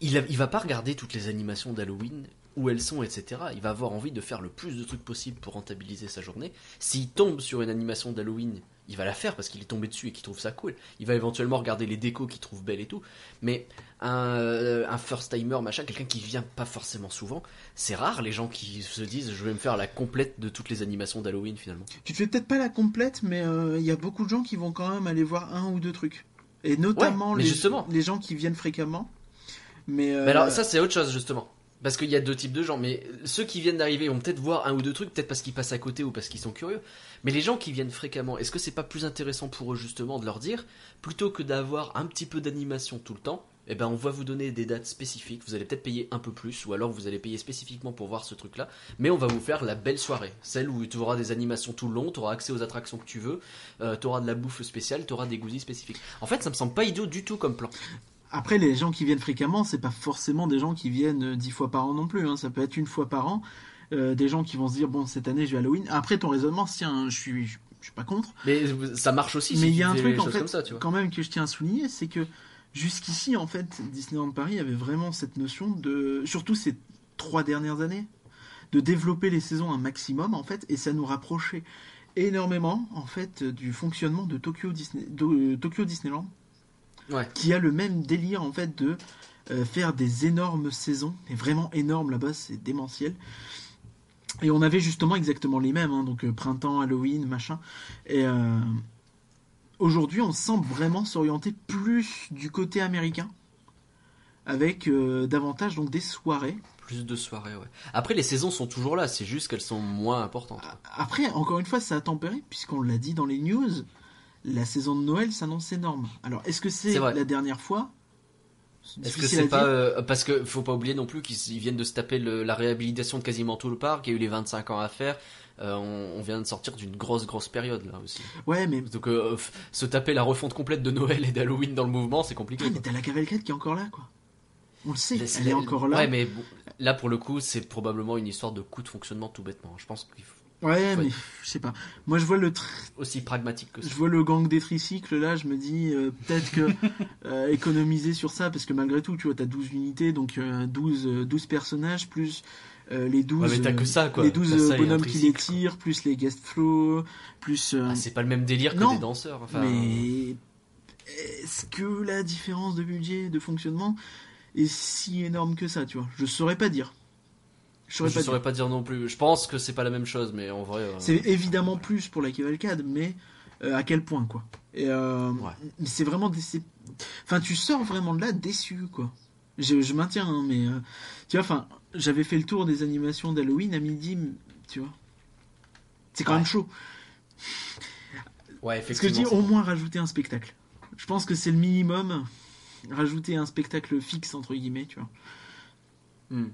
il, il va pas regarder toutes les animations d'Halloween où elles sont, etc. Il va avoir envie de faire le plus de trucs possible pour rentabiliser sa journée. S'il tombe sur une animation d'Halloween, il va la faire parce qu'il est tombé dessus et qu'il trouve ça cool. Il va éventuellement regarder les décos qu'il trouve belles et tout. Mais un, euh, un first timer, machin, quelqu'un qui vient pas forcément souvent, c'est rare les gens qui se disent je vais me faire la complète de toutes les animations d'Halloween finalement.
Tu te fais peut-être pas la complète, mais euh, il y a beaucoup de gens qui vont quand même aller voir un ou deux trucs. Et notamment
Ouais,
les, les gens qui viennent fréquemment. Mais, euh,
Mais alors ça c'est autre chose justement. Parce qu'il y a deux types de gens, mais ceux qui viennent d'arriver vont peut-être voir un ou deux trucs, peut-être parce qu'ils passent à côté ou parce qu'ils sont curieux. Mais les gens qui viennent fréquemment, est-ce que c'est pas plus intéressant pour eux justement de leur dire, plutôt que d'avoir un petit peu d'animation tout le temps, eh ben on va vous donner des dates spécifiques, vous allez peut-être payer un peu plus, ou alors vous allez payer spécifiquement pour voir ce truc-là, mais on va vous faire la belle soirée, celle où tu auras des animations tout le long, tu auras accès aux attractions que tu veux, euh, tu auras de la bouffe spéciale, tu auras des goodies spécifiques. En fait ça me semble pas idiot du tout comme plan.
Après, les gens qui viennent fréquemment, c'est pas forcément des gens qui viennent euh, dix fois par an non plus. hein. Ça peut être une fois par an. Euh, des gens qui vont se dire bon cette année je vais Halloween. Après ton raisonnement, hein, je suis, je, je suis pas contre.
Mais ça marche aussi si
Mais il y a un truc en fait
ça,
quand même que je tiens à souligner, c'est que jusqu'ici en fait Disneyland Paris avait vraiment cette notion de, surtout ces trois dernières années, de développer les saisons un maximum en fait, et ça nous rapprochait énormément en fait du fonctionnement de Tokyo Disney, de, Tokyo Disneyland
Ouais.
qui a le même délire en fait de euh, faire des énormes saisons, et vraiment énormes là-bas, c'est démentiel. Et on avait justement exactement les mêmes, hein, donc euh, printemps, Halloween, machin. Et euh, aujourd'hui, on semble vraiment s'orienter plus du côté américain, avec davantage donc des soirées.
Plus de soirées, ouais. Après, les saisons sont toujours là, c'est juste qu'elles sont moins importantes.
Après, encore une fois, ça a tempéré, puisqu'on l'a dit dans les news, la saison de Noël s'annonce énorme. Alors, est-ce que c'est la dernière fois?
Est-ce que c'est pas euh, parce que faut pas oublier non plus qu'ils ils viennent de se taper le- la réhabilitation de quasiment tout le parc, il y a eu les 25 ans à faire. Euh, on, on vient de sortir d'une grosse grosse période là aussi.
Ouais, mais
Donc euh, se taper la refonte complète de Noël et d'Halloween dans le mouvement, c'est compliqué.
Ah, mais t'as la cavalcade qui est encore là, quoi. On le sait, elle est encore là.
Ouais, mais bon, là pour le coup, c'est probablement une histoire de coût de fonctionnement tout bêtement. Je pense qu'il faut
Ouais, mais je sais pas. Moi, je vois le,
aussi pragmatique que ça.
je vois le gang des tricycles là. Je me dis euh, peut-être que euh, économiser sur ça, parce que malgré tout, tu vois, t'as 12 unités, donc euh, 12, euh, 12 personnages plus les 12
Ouais, mais t'as que ça, quoi.
les 12
T'as ça et un
bonhommes qui les
quoi.
tirent, plus les guest flow, plus.
Ah, c'est pas le même délire que
Non,
des danseurs. Enfin,
mais est-ce que la différence de budget, de fonctionnement est si énorme que ça, tu vois? Je saurais pas dire. Je saurais pas
saurais
dire.
pas dire non plus. Je pense que c'est pas la même chose, mais en vrai. euh,
C'est évidemment plus pour la cavalcade, mais euh, à quel point, quoi Et euh,
Ouais.
mais c'est vraiment Enfin, tu sors vraiment de là déçu, quoi. Je, je maintiens, hein, mais euh, tu vois, enfin, j'avais fait le tour des animations d'Halloween à midi, tu vois. C'est quand
Ouais.
même chaud.
Ouais,
Parce que je dis
effectivement.
au moins rajouter un spectacle. Je pense que c'est le minimum. Rajouter un spectacle fixe, entre guillemets, tu vois.
Hmm.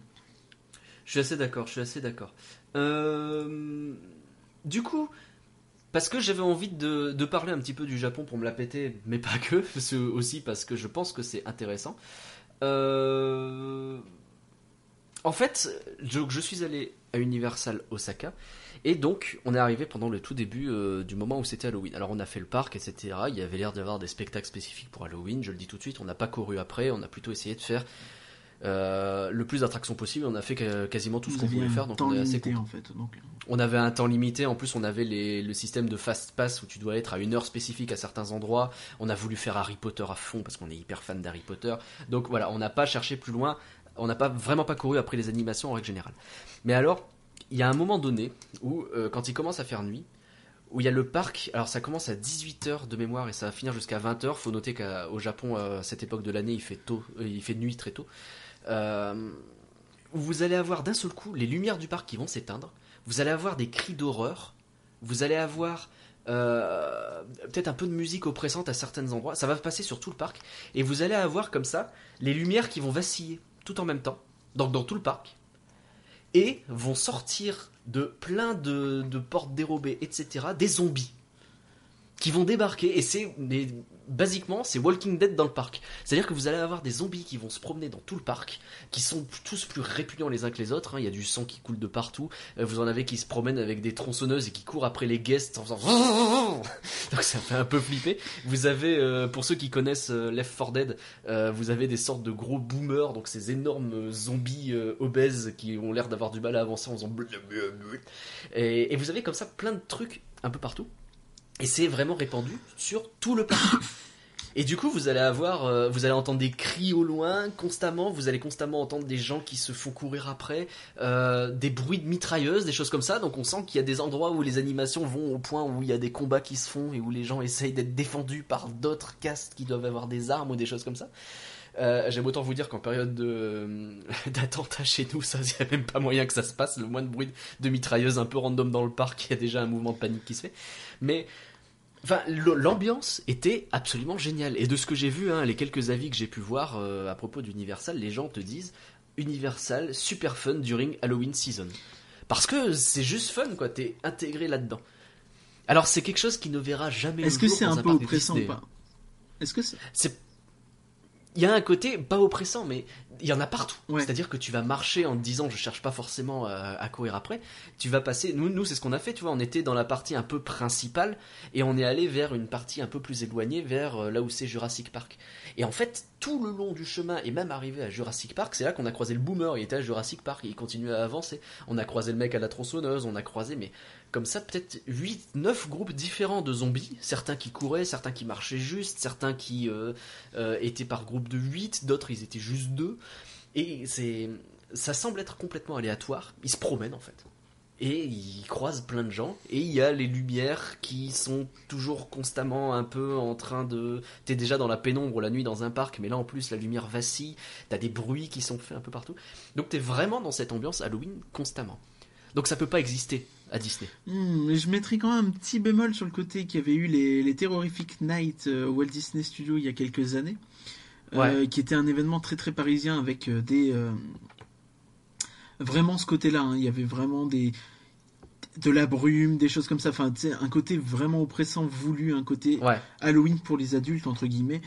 Je suis assez d'accord, je suis assez d'accord. Euh, Du coup, parce que j'avais envie de, parler un petit peu du Japon pour me la péter, mais pas que, aussi parce que je pense que c'est intéressant. Euh, En fait, je, je suis allé à Universal Osaka, et donc on est arrivé pendant le tout début euh, du moment où c'était Halloween. Alors on a fait le parc, etc. Il y avait l'air d'avoir des spectacles spécifiques pour Halloween, je le dis tout de suite, on n'a pas couru après, on a plutôt essayé de faire euh, le plus d'attractions possible. On a fait quasiment tout ce qu'on voulait faire, donc on est assez
limité, en fait. Donc,
On avait un temps limité, en plus on avait les- le système de fast pass où tu dois être à une heure spécifique à certains endroits. On a voulu faire Harry Potter à fond parce qu'on est hyper fan d'Harry Potter. Donc voilà, on n'a pas cherché plus loin, on n'a pas vraiment pas couru après les animations en règle générale. Mais alors, il y a un moment donné où euh, quand il commence à faire nuit, où il y a le parc, alors ça commence à 18h de mémoire et ça va finir jusqu'à 20h. Faut noter qu'au Japon, euh, à cette époque de l'année, il fait tôt, euh, il fait nuit très tôt. Euh, où vous allez avoir d'un seul coup les lumières du parc qui vont s'éteindre. Vous allez avoir des cris d'horreur. Vous allez avoir euh, peut-être un peu de musique oppressante à certains endroits. Ça va passer sur tout le parc. Et vous allez avoir comme ça les lumières qui vont vaciller tout en même temps, donc dans tout le parc. Et vont sortir de plein de portes dérobées, etc., des zombies qui vont débarquer. Et c'est mais, basiquement, c'est Walking Dead dans le parc. C'est-à-dire que vous allez avoir des zombies qui vont se promener dans tout le parc, qui sont tous plus répugnants les uns que les autres. hein. Il y a du sang qui coule de partout. Euh, Vous en avez qui se promènent avec des tronçonneuses et qui courent après les guests en faisant. Donc ça fait un peu flipper. Vous avez, euh, pour ceux qui connaissent euh, Left 4 Dead, euh, vous avez des sortes de gros boomers, donc ces énormes zombies obèses qui ont l'air d'avoir du mal à avancer en faisant. et vous avez comme ça plein de trucs un peu partout. Et c'est vraiment répandu sur tout le parc. Et du coup, vous allez avoir, euh, vous allez entendre des cris au loin constamment. Vous allez constamment entendre des gens qui se font courir après, euh, des bruits de mitrailleuses, des choses comme ça. Donc, on sent qu'il y a des endroits où les animations vont au point où il y a des combats qui se font et où les gens essayent d'être défendus par d'autres castes qui doivent avoir des armes ou des choses comme ça. Euh, J'aime autant vous dire qu'en période de d'attentat chez nous, ça, il n'y a même pas moyen que ça se passe. Le moins de bruit de mitrailleuse un peu random dans le parc, il y a déjà un mouvement de panique qui se fait. Mais Enfin, l'ambiance était absolument géniale. Et de ce que j'ai vu, hein, les quelques avis que j'ai pu voir euh, à propos d'Universal, les gens te disent Universal, super fun during Halloween season. Parce que c'est juste fun, quoi. T'es intégré là-dedans. Alors, c'est quelque chose qui ne verra jamais le
Est-ce que c'est
dans
un peu oppressant ou pas? Est-ce que c'est...
Il y a un côté pas oppressant, mais il y en a partout.
Ouais.
C'est-à-dire que tu vas marcher en te disant je cherche pas forcément euh, à courir après. Tu vas passer. Nous, nous c'est ce qu'on a fait. Tu vois, on était dans la partie un peu principale et on est allé vers une partie un peu plus éloignée, vers euh, là où c'est Jurassic Park. Et en fait, tout le long du chemin et même arrivé à Jurassic Park, c'est là qu'on a croisé le boomer. Il était à Jurassic Park et il continuait à avancer. On a croisé le mec à la tronçonneuse. On a croisé, mais comme ça, peut-être 8, 9 groupes différents de zombies. Certains qui couraient, certains qui marchaient juste, certains qui euh, euh, étaient par groupe de 8, d'autres ils étaient juste deux. Et c'est, ça semble être complètement aléatoire. Ils se promènent en fait. Et ils croisent plein de gens. Et il y a les lumières qui sont toujours constamment un peu en train de. T'es déjà dans la pénombre la nuit dans un parc, mais là en plus la lumière vacille. T'as des bruits qui sont faits un peu partout. Donc t'es vraiment dans cette ambiance Halloween constamment. Donc ça peut pas exister à Disney.
Hmm, je mettrais quand même un petit bémol sur le côté qu'il y avait eu les, les Night euh, au Walt Disney Studio il y a quelques années, euh, qui était un événement très très parisien avec euh, des euh, vraiment ce côté-là. hein. il y avait vraiment des de la brume, des choses comme ça. Enfin, un côté vraiment oppressant, voulu, un côté
Ouais.
Halloween pour les adultes entre guillemets.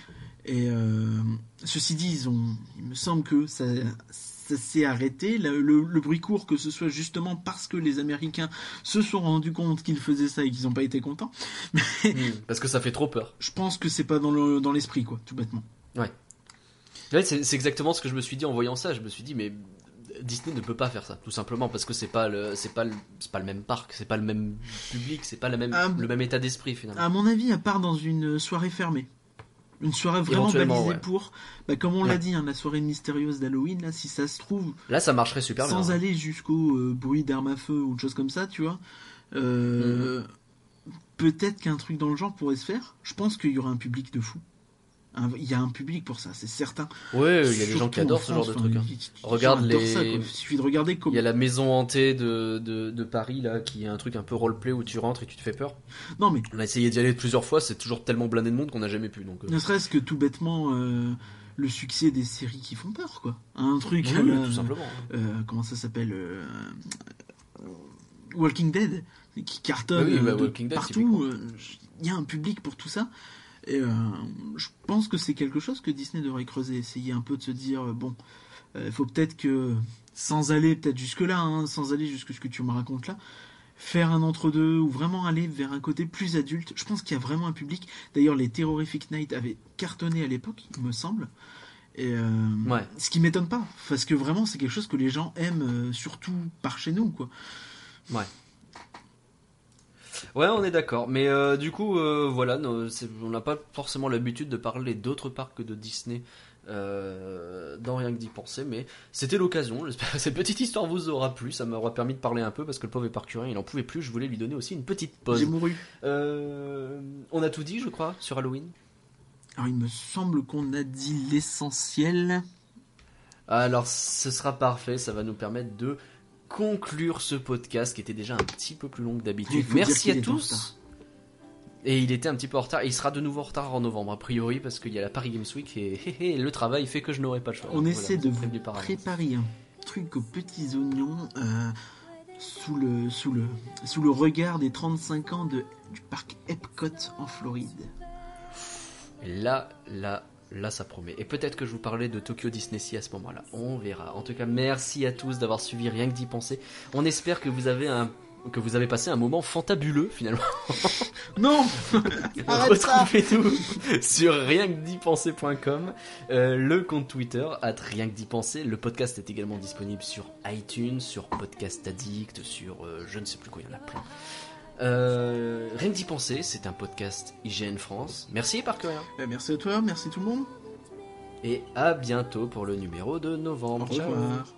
Et euh, ceci dit, ils ont, il me semble que ça, ça s'est arrêté. Le, le- le bruit court, que ce soit justement parce que les Américains se sont rendus compte qu'ils faisaient ça et qu'ils n'ont pas été contents.
Hmm, Parce que ça fait trop peur.
Je pense que c'est pas dans le dans l'esprit, quoi, tout bêtement.
Ouais, c'est c'est exactement ce que je me suis dit en voyant ça. Je me suis dit, mais Disney ne peut pas faire ça, tout simplement parce que c'est pas le, c'est pas le, c'est pas le même parc, c'est pas le même public, c'est pas la même,
Ah,
le même état d'esprit finalement.
À mon avis, à part dans une soirée fermée. Une soirée vraiment balisée
ouais.
pour, bah, comme on l'a dit, hein, la soirée mystérieuse d'Halloween, là, si ça se trouve,
Là, ça marcherait super
sans
bien.
aller jusqu'au euh, bruit d'armes à feu ou de choses comme ça, tu vois. euh,
Mhm.
Peut-être qu'un truc dans le genre pourrait se faire. Je pense qu'il y aura un public de fou. Un- Il y a un public pour ça, c'est certain.
Ouais, il y a des gens qui adorent ce genre de truc. hein. Regarde les-
ça. Il suffit de regarder
Il
comme.
y a la maison hantée de, de, de Paris là, qui est un truc un peu roleplay où tu rentres et tu te fais peur.
Non mais
On a essayé d'y aller plusieurs fois, c'est toujours tellement blindé de monde qu'on n'a jamais pu. Donc, euh,
ne serait-ce que tout bêtement euh, le succès des séries qui font peur, quoi. Un truc.
oui,
à
oui,
la-
tout simplement.
euh, comment ça s'appelle Walking Dead qui cartonne
Oui, bah,
de
Walking Dead,
partout. Il y a un public pour tout ça. Et euh, je pense que c'est quelque chose que Disney devrait creuser, essayer un peu de se dire euh, bon, il faut peut-être que sans aller peut-être jusque là, sans aller jusque ce que tu me racontes là, faire un entre-deux ou vraiment aller vers un côté plus adulte. Je pense qu'il y a vraiment un public. D'ailleurs, les Terrific Night avaient cartonné à l'époque, il me semble. Et euh,
Ouais.
ce qui m'étonne pas, parce que vraiment c'est quelque chose que les gens aiment, euh, surtout par chez nous, quoi.
Ouais, on est d'accord. Mais euh, du coup, euh, voilà, on n'a pas forcément l'habitude de parler d'autres parcs de Disney euh, dans rien que d'y penser. Mais c'était l'occasion. J'espère que cette petite histoire vous aura plu. Ça m'aura permis de parler un peu parce que le pauvre éparcurien, il en pouvait plus. Je voulais lui donner aussi une petite pause.
J'ai mouru.
On a tout dit, je crois, sur Halloween?
Alors il me semble qu'on a dit l'essentiel.
Alors, ce sera parfait. Ça va nous permettre de conclure ce podcast qui était déjà un petit peu plus long que d'habitude. Merci à tous. Et il était un petit peu en retard. Et il sera de nouveau en retard en novembre, a priori, parce qu'il y a la Paris Games Week et le travail fait que je n'aurai pas le choix.
On
Voilà,
essaie de vous préparer un truc aux petits oignons euh, sous, le, sous, le, sous le regard des 35 ans de, du parc Epcot en Floride.
Là, là, là, ça promet. Et peut-être que je vous parlais de Tokyo Disney Sea à ce moment-là. On verra. En tout cas, merci à tous d'avoir suivi Rien que d'y penser. On espère que vous avez un que vous avez passé un moment fantabuleux finalement.
Non Arrête ça
Retrouvez-nous sur rien que d'y penser.com, euh, le compte Twitter, at rien que d'y penser. Le podcast est également disponible sur iTunes, sur Podcast Addict, sur euh, je ne sais plus quoi, il y en a plein. Euh, rien d'y penser, c'est un podcast IGN France. Merci par rien.
Eh, Merci à toi, merci tout le monde.
Et à bientôt pour le numéro de
Au
novembre. Ciao.
revoir.